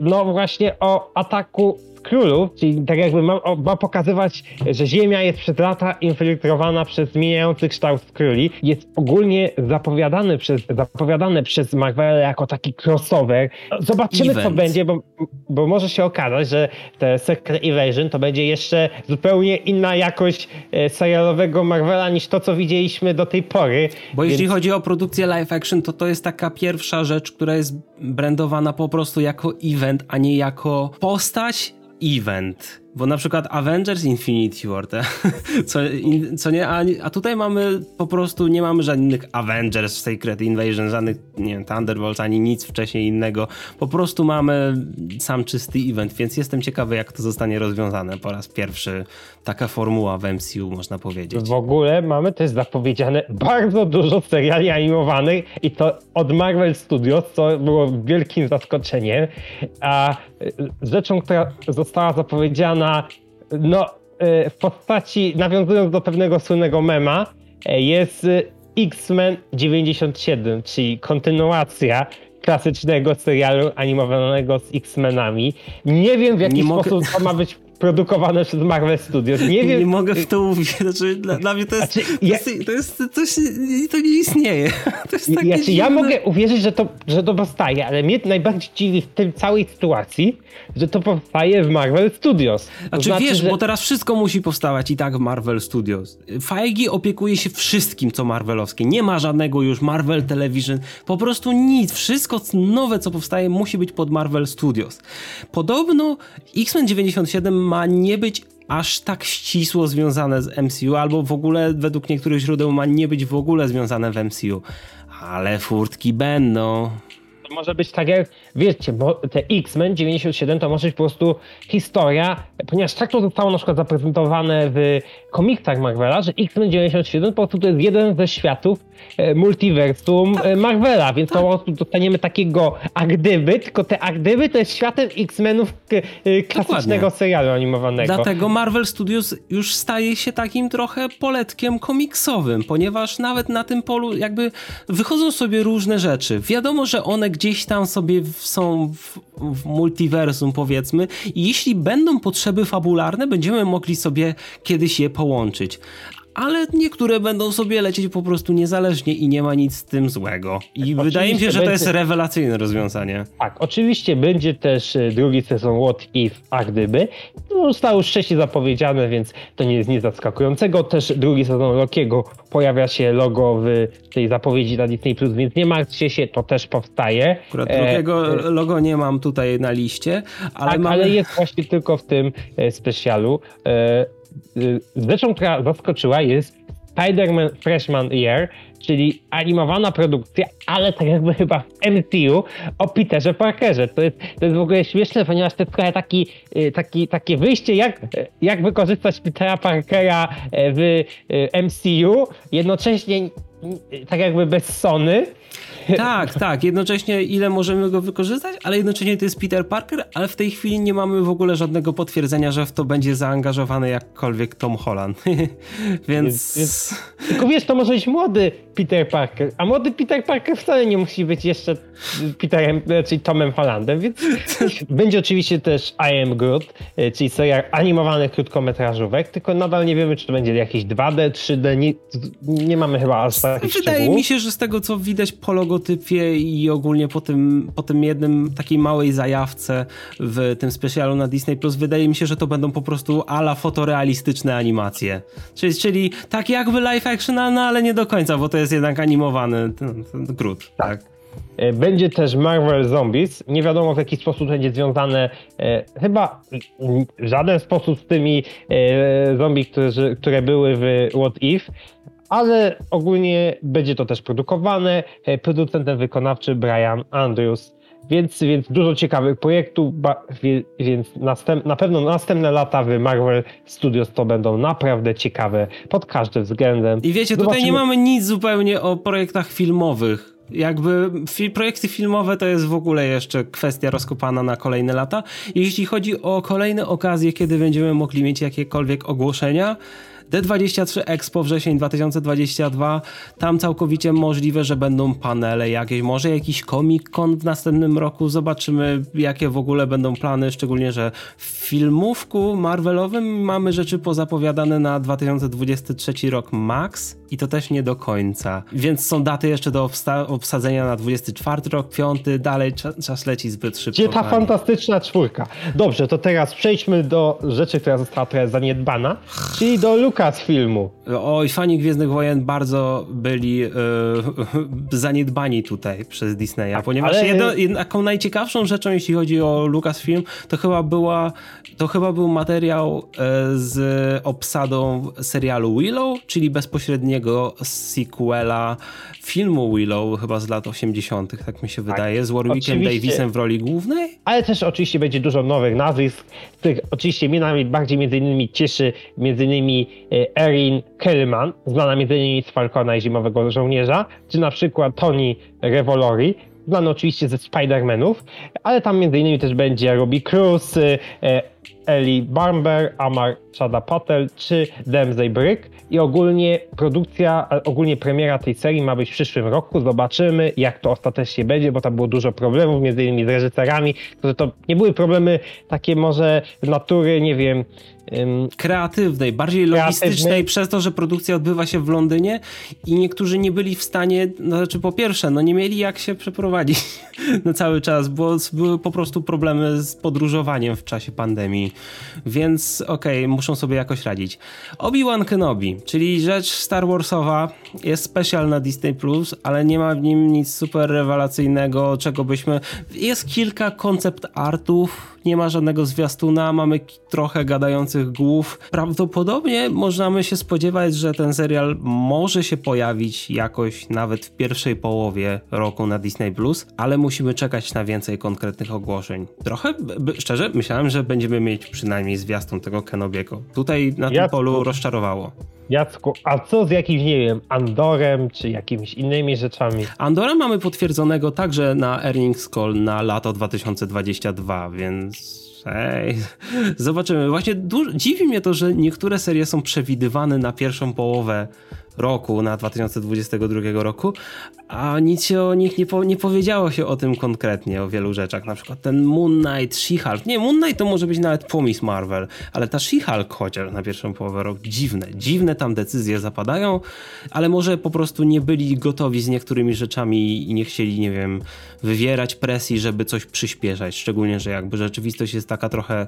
Speaker 2: no właśnie o ataku królów, czyli tak jakby ma, ma, pokazywać, że Ziemia jest przez lata infiltrowana przez zmieniający kształt króli. Jest ogólnie zapowiadany przez, zapowiadane przez Marvel jako taki crossover. Zobaczymy, Event. co będzie, bo, bo może się okazać, że te Secret Invasion to będzie jeszcze zupełnie inna jakość e, serialowego Marvela niż to, co widzieliśmy do tej pory.
Speaker 1: Bo Więc... jeśli chodzi o produkcję live action, to to jest taka pierwsza rzecz, która jest brandowana po prostu jako event, a nie jako postać event. Bo na przykład Avengers Infinity War, te, <laughs> co, in, co nie, a, a, tutaj mamy po prostu, nie mamy żadnych Avengers Secret Invasion, żadnych, nie wiem, Thunderbolts, ani nic wcześniej innego. Po prostu mamy sam czysty event, więc jestem ciekawy, jak to zostanie rozwiązane po raz pierwszy. Taka formuła w MCU, można powiedzieć.
Speaker 2: W ogóle mamy też zapowiedziane bardzo dużo seriali animowanych i to od Marvel Studios, co było wielkim zaskoczeniem. A rzeczą, która została zapowiedziana na, no, e, w postaci, nawiązując do pewnego słynnego mema, e, jest e, X-Men 97, czyli kontynuacja klasycznego serialu animowanego z X-Menami. Nie wiem w jaki Nie sposób mogę... to ma być produkowane przez Marvel Studios. Nie wiem.
Speaker 1: Nie mogę w to uwierzyć. Znaczy, dla, dla, mnie to jest, znaczy, to, jest, to jest coś, to nie istnieje. <laughs> To jest
Speaker 2: takie znaczy, ja mogę uwierzyć, że to, że to powstaje, ale mnie najbardziej dziwi w tej całej sytuacji, że to powstaje w Marvel Studios.
Speaker 1: To znaczy, znaczy wiesz, że... bo teraz wszystko musi powstawać i tak w Marvel Studios. Feige opiekuje się wszystkim, co Marvelowskie. Nie ma żadnego już Marvel Television. Po prostu nic. Wszystko nowe, co powstaje, musi być pod Marvel Studios. Podobno X-Men 97 ma nie być aż tak ścisło związane z MCU, albo w ogóle według niektórych źródeł ma nie być w ogóle związane w MCU. Ale furtki będą
Speaker 2: może być tak jak, wiecie, bo te X-Men 97 to może być po prostu historia, ponieważ tak to zostało na przykład zaprezentowane w komiksach Marvela, że X-Men 97 po prostu to jest jeden ze światów e, multiversum tak. E, Marvela, więc tak. po prostu dostaniemy takiego a gdyby, tylko te a gdyby to jest światem X-Menów e, klasycznego Dokładnie. serialu animowanego.
Speaker 1: Dlatego Marvel Studios już staje się takim trochę poletkiem komiksowym, ponieważ nawet na tym polu jakby wychodzą sobie różne rzeczy. Wiadomo, że one gdzieś tam sobie są w, w multiversum powiedzmy. I jeśli będą potrzeby fabularne, będziemy mogli sobie kiedyś je połączyć ale niektóre będą sobie lecieć po prostu niezależnie i nie ma nic z tym złego. I oczywiście wydaje mi się, że będzie... to jest rewelacyjne rozwiązanie.
Speaker 2: Tak, oczywiście będzie też e, drugi sezon What If, a gdyby. To zostało już wcześniej zapowiedziane, więc to nie jest nic zaskakującego. Też drugi sezon Rockiego pojawia się logo w tej zapowiedzi na Disney+, Plus, więc nie martwcie się, to też powstaje.
Speaker 1: Akurat e, e, logo nie mam tutaj na liście, ale tak, mamy...
Speaker 2: ale jest właśnie tylko w tym specjalu. E, rzeczą, która zaskoczyła jest Spider-Man Freshman Year, czyli animowana produkcja, ale tak jakby chyba w MCU o Peterze Parkerze. To jest, to jest w ogóle śmieszne, ponieważ to jest trochę taki, y, taki, takie wyjście, jak, jak wykorzystać Petera Parkera e, w y, MCU, jednocześnie tak jakby bez Sony,
Speaker 1: tak, tak. Jednocześnie ile możemy go wykorzystać, ale jednocześnie to jest Peter Parker, ale w tej chwili nie mamy w ogóle żadnego potwierdzenia, że w to będzie zaangażowany jakkolwiek Tom Holland. <laughs> Więc... Jest,
Speaker 2: Tylko wiesz, to może być młody Peter Parker, a młody Peter Parker wcale nie musi być jeszcze Peterem, czyli Tomem Hollandem, więc <laughs> będzie oczywiście też I Am Groot, e, czyli seria animowanych krótkometrażówek, tylko nadal nie wiemy, czy to będzie jakieś 2D, 3D, nie, nie mamy chyba aż takich
Speaker 1: Wydaje
Speaker 2: szczegółów.
Speaker 1: mi się, że z tego co widać po logotypie i ogólnie po tym, po tym jednym takiej małej zajawce w tym specjalu na Disney Plus, wydaje mi się, że to będą po prostu ala fotorealistyczne animacje. Czyli, czyli tak jakby live action, no ale nie do końca, bo to jest jednak animowany Groot.
Speaker 2: Tak. E, będzie też Marvel Zombies. Nie wiadomo w jaki sposób będzie związane, e, chyba w żaden sposób z tymi e, zombie, które, które były w What If, ale ogólnie będzie to też produkowane. E, producentem wykonawczy Brian Andrews. Więc, więc dużo ciekawych projektów, więc następ, na pewno następne lata w Marvel Studios to będą naprawdę ciekawe pod każdym względem.
Speaker 1: I wiecie, Zobaczymy... tutaj nie mamy nic zupełnie o projektach filmowych. Jakby fi projekty filmowe to jest w ogóle jeszcze kwestia rozkopana na kolejne lata. Jeśli chodzi o kolejne okazje, kiedy będziemy mogli mieć jakiekolwiek ogłoszenia, D23 Expo wrzesień 2022. Tam całkowicie możliwe, że będą panele jakieś, może jakiś Comic w następnym roku. Zobaczymy, jakie w ogóle będą plany, szczególnie, że w filmówku Marvelowym mamy rzeczy pozapowiadane na 2023 rok max i to też nie do końca. Więc są daty jeszcze do obsadzenia na 24 rok, 5, dalej czas leci zbyt szybko.
Speaker 2: Gdzie ta fantastyczna czwórka? Dobrze, to teraz przejdźmy do rzeczy, która została trochę zaniedbana, czyli do Lucasfilmu.
Speaker 1: Oj, fani Gwiezdnych Wojen bardzo byli yy, <laughs> zaniedbani tutaj przez Disneya, tak, ponieważ ale... jedno, jedną najciekawszą rzeczą, jeśli chodzi o Lucasfilm, to chyba była, to chyba był materiał yy, z obsadą serialu Willow, czyli bezpośredniego sequela filmu Willow, chyba z lat 80., tak mi się tak, wydaje, z Warwickiem Davisem w roli głównej.
Speaker 2: Ale też oczywiście będzie dużo nowych nazwisk, których oczywiście mnie najbardziej między innymi cieszy między innymi e, Erin Kellman, znana między innymi z Falcona i Zimowego Żołnierza, czy na przykład Tony Revolori, znany oczywiście ze Spider-Manów, ale tam między innymi też będzie Ruby Cruz, e, Eli Barber, Amar Chada Patel czy Demsey Brick i ogólnie produkcja, ogólnie premiera tej serii ma być w przyszłym roku. Zobaczymy jak to ostatecznie będzie, bo tam było dużo problemów między innymi z reżyserami, które to nie były problemy takie może natury, nie wiem,
Speaker 1: kreatywnej, bardziej logistycznej, kreatywnej. przez to, że produkcja odbywa się w Londynie i niektórzy nie byli w stanie, no, znaczy po pierwsze, no nie mieli jak się przeprowadzić <laughs> na cały czas, bo były po prostu problemy z podróżowaniem w czasie pandemii, więc okej, okay, muszą sobie jakoś radzić. Obi-Wan Kenobi, czyli rzecz Star Warsowa, jest special na Disney+, Plus, ale nie ma w nim nic super rewelacyjnego, czego byśmy... Jest kilka koncept artów, nie ma żadnego zwiastuna, mamy trochę gadających głów. Prawdopodobnie możemy się spodziewać, że ten serial może się pojawić jakoś nawet w pierwszej połowie roku na Disney Plus, ale musimy czekać na więcej konkretnych ogłoszeń. Trochę, szczerze, myślałem, że będziemy mieć przynajmniej zwiastun tego Kenobiego. Tutaj na tym polu rozczarowało.
Speaker 2: Jacku, a co z jakimś, nie wiem, Andorem, czy jakimiś innymi rzeczami?
Speaker 1: Andora mamy potwierdzonego także na Earnings Call na lato 2022, więc friends Ej, zobaczymy. Właśnie dziwi mnie to, że niektóre serie są przewidywane na pierwszą połowę roku, na 2022 roku, a nic się o nich nie, po, nie powiedziało się o tym konkretnie, o wielu rzeczach. Na przykład ten Moon Knight, She-Hulk. Nie, Moon Knight to może być nawet pomysł Marvel, ale ta She-Hulk chociaż na pierwszą połowę roku. Dziwne, dziwne tam decyzje zapadają, ale może po prostu nie byli gotowi z niektórymi rzeczami i nie chcieli, nie wiem, wywierać presji, żeby coś przyspieszać. Szczególnie, że jakby rzeczywistość jest taka trochę,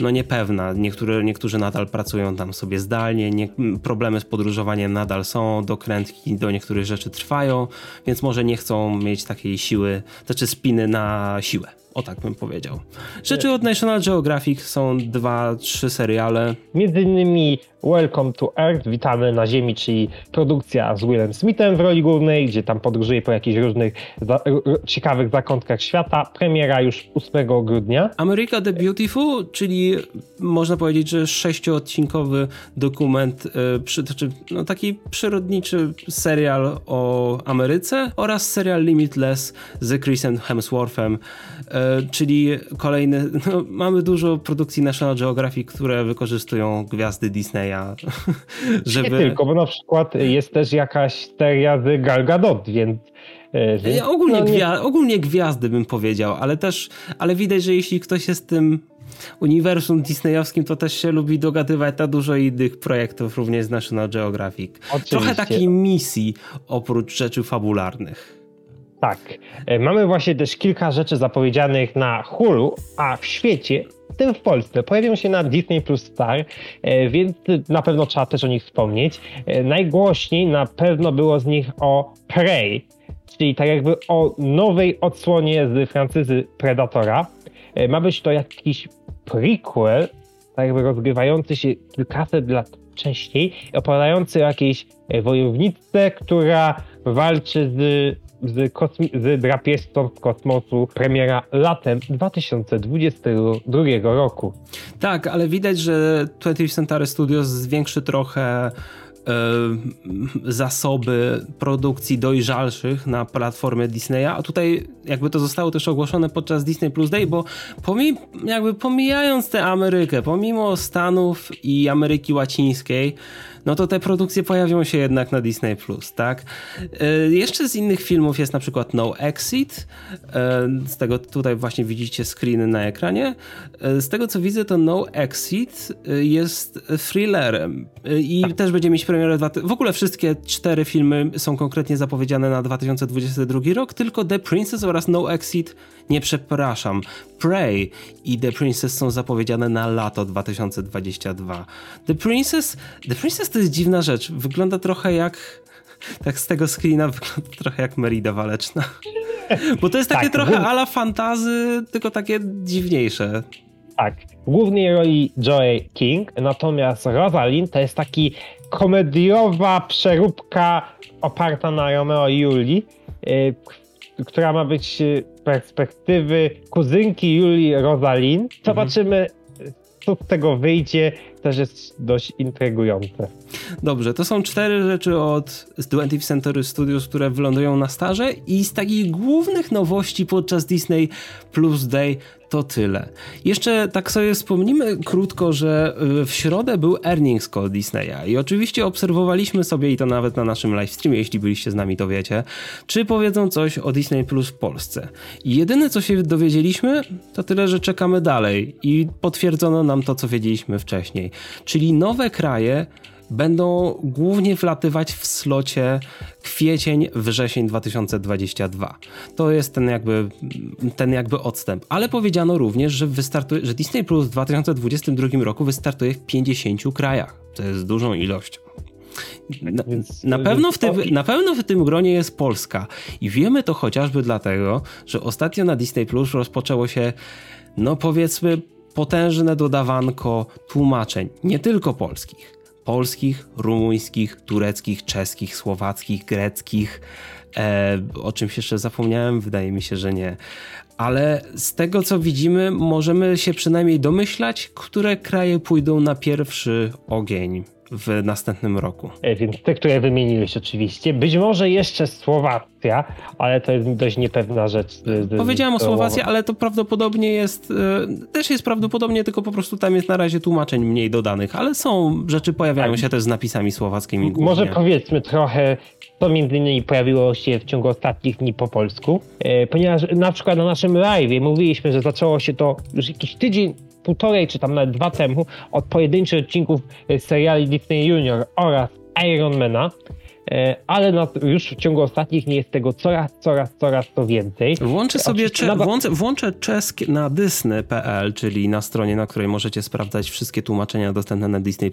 Speaker 1: no niepewna. Niektóre, niektórzy nadal pracują tam sobie zdalnie, nie, problemy z podróżowaniem nadal są, dokrętki do niektórych rzeczy trwają, więc może nie chcą mieć takiej siły, znaczy spiny na siłę. O tak bym powiedział. Rzeczy od National Geographic są dwa, trzy seriale.
Speaker 2: Między innymi Welcome to Earth, witamy na Ziemi, czyli produkcja z Willem Smithem w roli głównej, gdzie tam podróżuje po jakichś różnych za ciekawych zakątkach świata. Premiera już 8 grudnia.
Speaker 1: America the Beautiful, czyli można powiedzieć, że sześcioodcinkowy dokument, yy, przy, znaczy, no, taki przyrodniczy serial o Ameryce oraz serial Limitless z Chrisem Hemsworthem, yy, czyli kolejny, no, mamy dużo produkcji National Geographic, które wykorzystują gwiazdy Disneya <laughs>
Speaker 2: żeby... Nie tylko, bo na przykład jest też jakaś seria z Gal Gadot, więc...
Speaker 1: E, ogólnie, no, gwia ogólnie gwiazdy bym powiedział, ale też, ale widać, że jeśli ktoś jest tym uniwersum disneyowskim, to też się lubi dogadywać na dużo innych projektów, również z National Geographic. Oczywiście. Trochę takiej misji oprócz rzeczy fabularnych.
Speaker 2: Tak. E, mamy właśnie też kilka rzeczy zapowiedzianych na Hulu, a w świecie w tym w Polsce. Pojawią się na Disney Plus Star, e, więc na pewno trzeba też o nich wspomnieć. E, najgłośniej na pewno było z nich o Prey, czyli tak jakby o nowej odsłonie z francyzy Predatora. Ma być to jakiś prequel, tak jakby rozgrywający się kilkaset lat wcześniej, opowiadający o jakiejś wojowniczce, która walczy z z, kosmi- z drapieżcą kosmosu premiera latem 2022 roku.
Speaker 1: Tak, ale widać, że 20th Century Studios zwiększy trochę zasoby produkcji dojrzalszych na platformie Disneya, a tutaj jakby to zostało też ogłoszone podczas Disney Plus Day, bo pomi jakby pomijając tę Amerykę, pomimo Stanów i Ameryki Łacińskiej, no to te produkcje pojawią się jednak na Disney+, tak? E, jeszcze z innych filmów jest na przykład No Exit, e, z tego tutaj właśnie widzicie screeny na ekranie. E, z tego co widzę to No Exit jest thrillerem i tak. też będzie mieć premierę, w ogóle wszystkie cztery filmy są konkretnie zapowiedziane na 2022 rok, tylko The Princess oraz No Exit, nie przepraszam, Prey i The Princess są zapowiedziane na lato 2022. The Princess, The Princess to jest dziwna rzecz. Wygląda trochę jak. Tak z tego screena wygląda <laughs> trochę jak Merida Waleczna. <laughs> Bo to jest takie tak, trochę ala fantazy, tylko takie dziwniejsze.
Speaker 2: Tak. W głównej roli Joey King, natomiast Rosalind to jest taki komediowa przeróbka oparta na Romeo i Julii, yy, która ma być perspektywy kuzynki Julii Rosalin. Mhm. Zobaczymy, co z tego wyjdzie, też jest dość intrygujące.
Speaker 1: Dobrze, to są cztery rzeczy od 20th Century Studios, które wylądują na starze i z takich głównych nowości podczas Disney Plus Day to tyle. Jeszcze tak sobie wspomnimy krótko, że y, w środę był earnings call Disneya i oczywiście obserwowaliśmy sobie i to nawet na naszym live streamie, jeśli byliście z nami, to wiecie, czy powiedzą coś o Disney Plus w Polsce. I jedyne co się dowiedzieliśmy, to tyle, że czekamy dalej i potwierdzono nam to, co wiedzieliśmy wcześniej. Czyli nowe kraje będą głównie wlatywać w slocie kwiecień, wrzesień 2022. To jest ten jakby, ten jakby odstęp. Ale powiedziano również, że, wystartuje, że Disney Plus w 2022 roku wystartuje w 50 krajach. To jest dużą ilością. Na, na, pewno w tym, na pewno w tym gronie jest Polska i wiemy to chociażby dlatego, że ostatnio na Disney Plus rozpoczęło się, no powiedzmy, potężne dodawanko tłumaczeń, nie tylko polskich polskich, rumuńskich, tureckich, czeskich, słowackich, greckich. E, o czymś jeszcze zapomniałem? Wydaje mi się, że nie. Ale z tego co widzimy, możemy się przynajmniej domyślać, które kraje pójdą na pierwszy ogień w następnym roku.
Speaker 2: E, więc te, które wymieniłeś oczywiście. Być może jeszcze Słowacja, ale to jest dość niepewna rzecz.
Speaker 1: Powiedziałem o Słowacji, ale to prawdopodobnie jest, e, też jest prawdopodobnie, tylko po prostu tam jest na razie tłumaczeń mniej dodanych, ale są rzeczy, pojawiają tak. się też z napisami słowackimi.
Speaker 2: Głównie. Może powiedzmy trochę, to między innymi pojawiło się w ciągu ostatnich dni po polsku, e, ponieważ na przykład na naszym live mówiliśmy, że zaczęło się to już jakiś tydzień półtorej czy tam nawet dwa temu od pojedynczych odcinków e, seriali Disney Junior oraz Ironmana. E, ale no, już w ciągu ostatnich nie jest tego coraz, coraz, coraz to więcej.
Speaker 1: Włączę sobie, cze- włączę, włączę czesk na disney.pl, czyli na stronie, na której możecie sprawdzać wszystkie tłumaczenia dostępne na Disney+.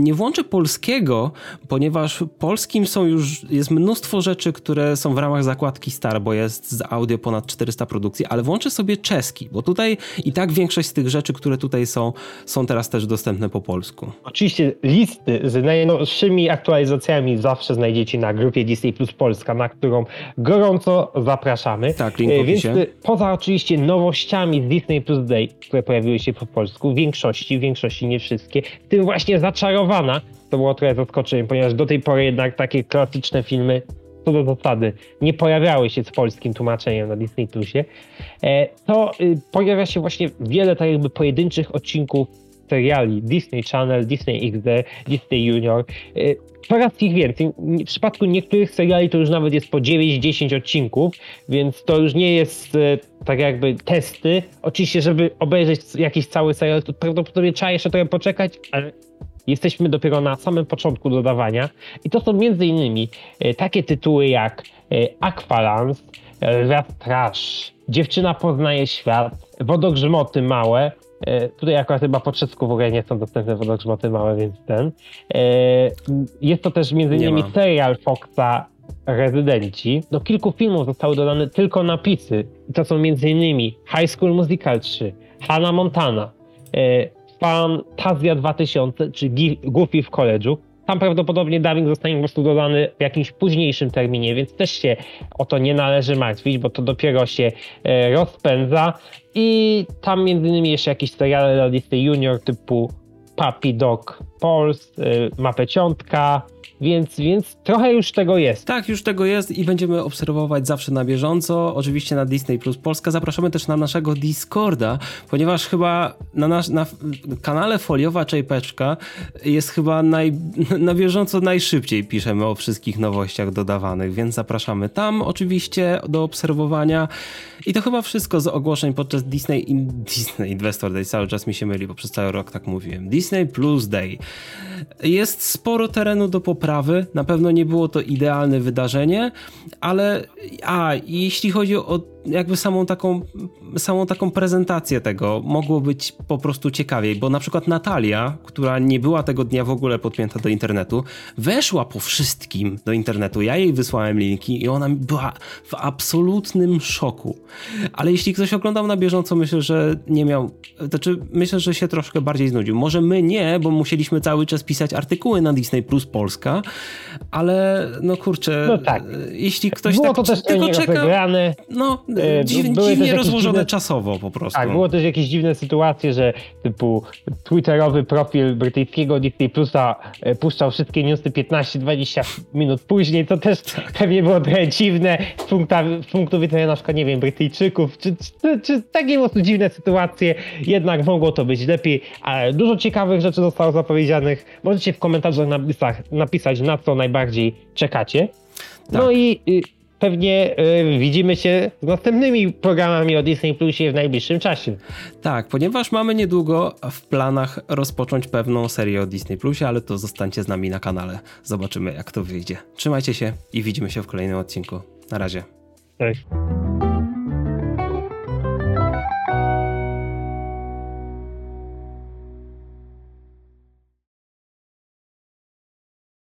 Speaker 1: Nie włączę polskiego, ponieważ polskim są już, jest mnóstwo rzeczy, które są w ramach zakładki Star, bo jest z audio ponad 400 produkcji, ale włączę sobie czeski, bo tutaj i tak większość z tych rzeczy, które tutaj są, są teraz też dostępne po polsku.
Speaker 2: Oczywiście listy z najnowszymi aktualizacjami zawsze znajdziecie na grupie Disney Plus Polska, na którą gorąco zapraszamy.
Speaker 1: Tak, link e,
Speaker 2: Więc e, poza oczywiście nowościami z Disney Plus Day, które pojawiły się po polsku, w większości, w większości nie wszystkie, w tym właśnie Zaczarowana, to było trochę zaskoczeniem, ponieważ do tej pory jednak takie klasyczne filmy co do zasady nie pojawiały się z polskim tłumaczeniem na Disney Plusie, e, to y, pojawia się właśnie wiele tak jakby pojedynczych odcinków seriali Disney Channel, Disney XD, Disney Junior coraz ich więcej. W przypadku niektórych seriali to już nawet jest po 9-10 odcinków, więc to już nie jest e, tak jakby testy. Oczywiście, żeby obejrzeć jakiś cały serial, to prawdopodobnie trzeba jeszcze trochę poczekać, ale jesteśmy dopiero na samym początku dodawania. I to są między innymi e, takie tytuły jak Aqualance, Rat Trash, Dziewczyna poznaje świat, Wodogrzmoty małe, tutaj akurat chyba po czesku w ogóle nie są dostępne wodogrzmoty małe, więc ten. E, jest to też między innymi serial Foxa Rezydenci. Do kilku filmów zostały dodane tylko napisy. to są między innymi High School Musical 3, Hannah Montana, e, Fantazja 2000, czy Goofy w college'u. Tam prawdopodobnie dubbing zostanie po prostu dodany w jakimś późniejszym terminie, więc też się o to nie należy martwić, bo to dopiero się rozpędza. I tam między innymi jeszcze jakieś seriale dla Disney Junior typu Puppy Dog Pols, y, ma peciątka, więc, więc trochę już tego jest.
Speaker 1: Tak, już tego jest i będziemy obserwować zawsze na bieżąco. Oczywiście na Disney Plus Polska. Zapraszamy też na naszego Discorda, ponieważ chyba na, nasz, na kanale Foliowa Czajpeczka jest chyba naj, <laughs> na bieżąco najszybciej piszemy o wszystkich nowościach dodawanych, więc zapraszamy tam oczywiście do obserwowania. I to chyba wszystko z ogłoszeń podczas Disney, Disney Investor Day. Cały czas mi się myli, bo przez cały rok tak mówiłem. Disney Plus Day. Jest sporo terenu do poprawy. Na pewno nie było to idealne wydarzenie, ale a jeśli chodzi o jakby samą taką, samą taką prezentację tego mogło być po prostu ciekawiej, bo na przykład Natalia, która nie była tego dnia w ogóle podpięta do internetu, weszła po wszystkim do internetu. Ja jej wysłałem linki i ona była w absolutnym szoku. Ale jeśli ktoś oglądał na bieżąco, myślę, że nie miał, znaczy myślę, że się troszkę bardziej znudził. Może my nie, bo musieliśmy cały czas pisać artykuły na Disney Plus Polska, ale no kurczę, no tak. jeśli ktoś
Speaker 2: Było
Speaker 1: tak,
Speaker 2: to też tylko czeka,
Speaker 1: no E, Dziw, dziwnie rozłożone dziwne, czasowo po prostu.
Speaker 2: Tak, było też jakieś dziwne sytuacje, że typu twitterowy profil brytyjskiego Disney Plusa e, puszczał wszystkie newsy 15-20 minut później, to też tak. pewnie było trochę dziwne z, punkta, z punktu widzenia na przykład, nie wiem, Brytyjczyków, czy, czy, czy takie po prostu dziwne sytuacje, jednak mogło to być lepiej, ale dużo ciekawych rzeczy zostało zapowiedzianych. Możecie w komentarzach napisać, napisać na co najbardziej czekacie. No tak. No i pewnie y, widzimy się z następnymi programami o Disney Plusie w najbliższym czasie.
Speaker 1: Tak, ponieważ mamy niedługo w planach rozpocząć pewną serię o Disney Plusie, ale to zostańcie z nami na kanale. Zobaczymy jak to wyjdzie. Trzymajcie się i widzimy się w kolejnym odcinku. Na razie.
Speaker 2: Cześć.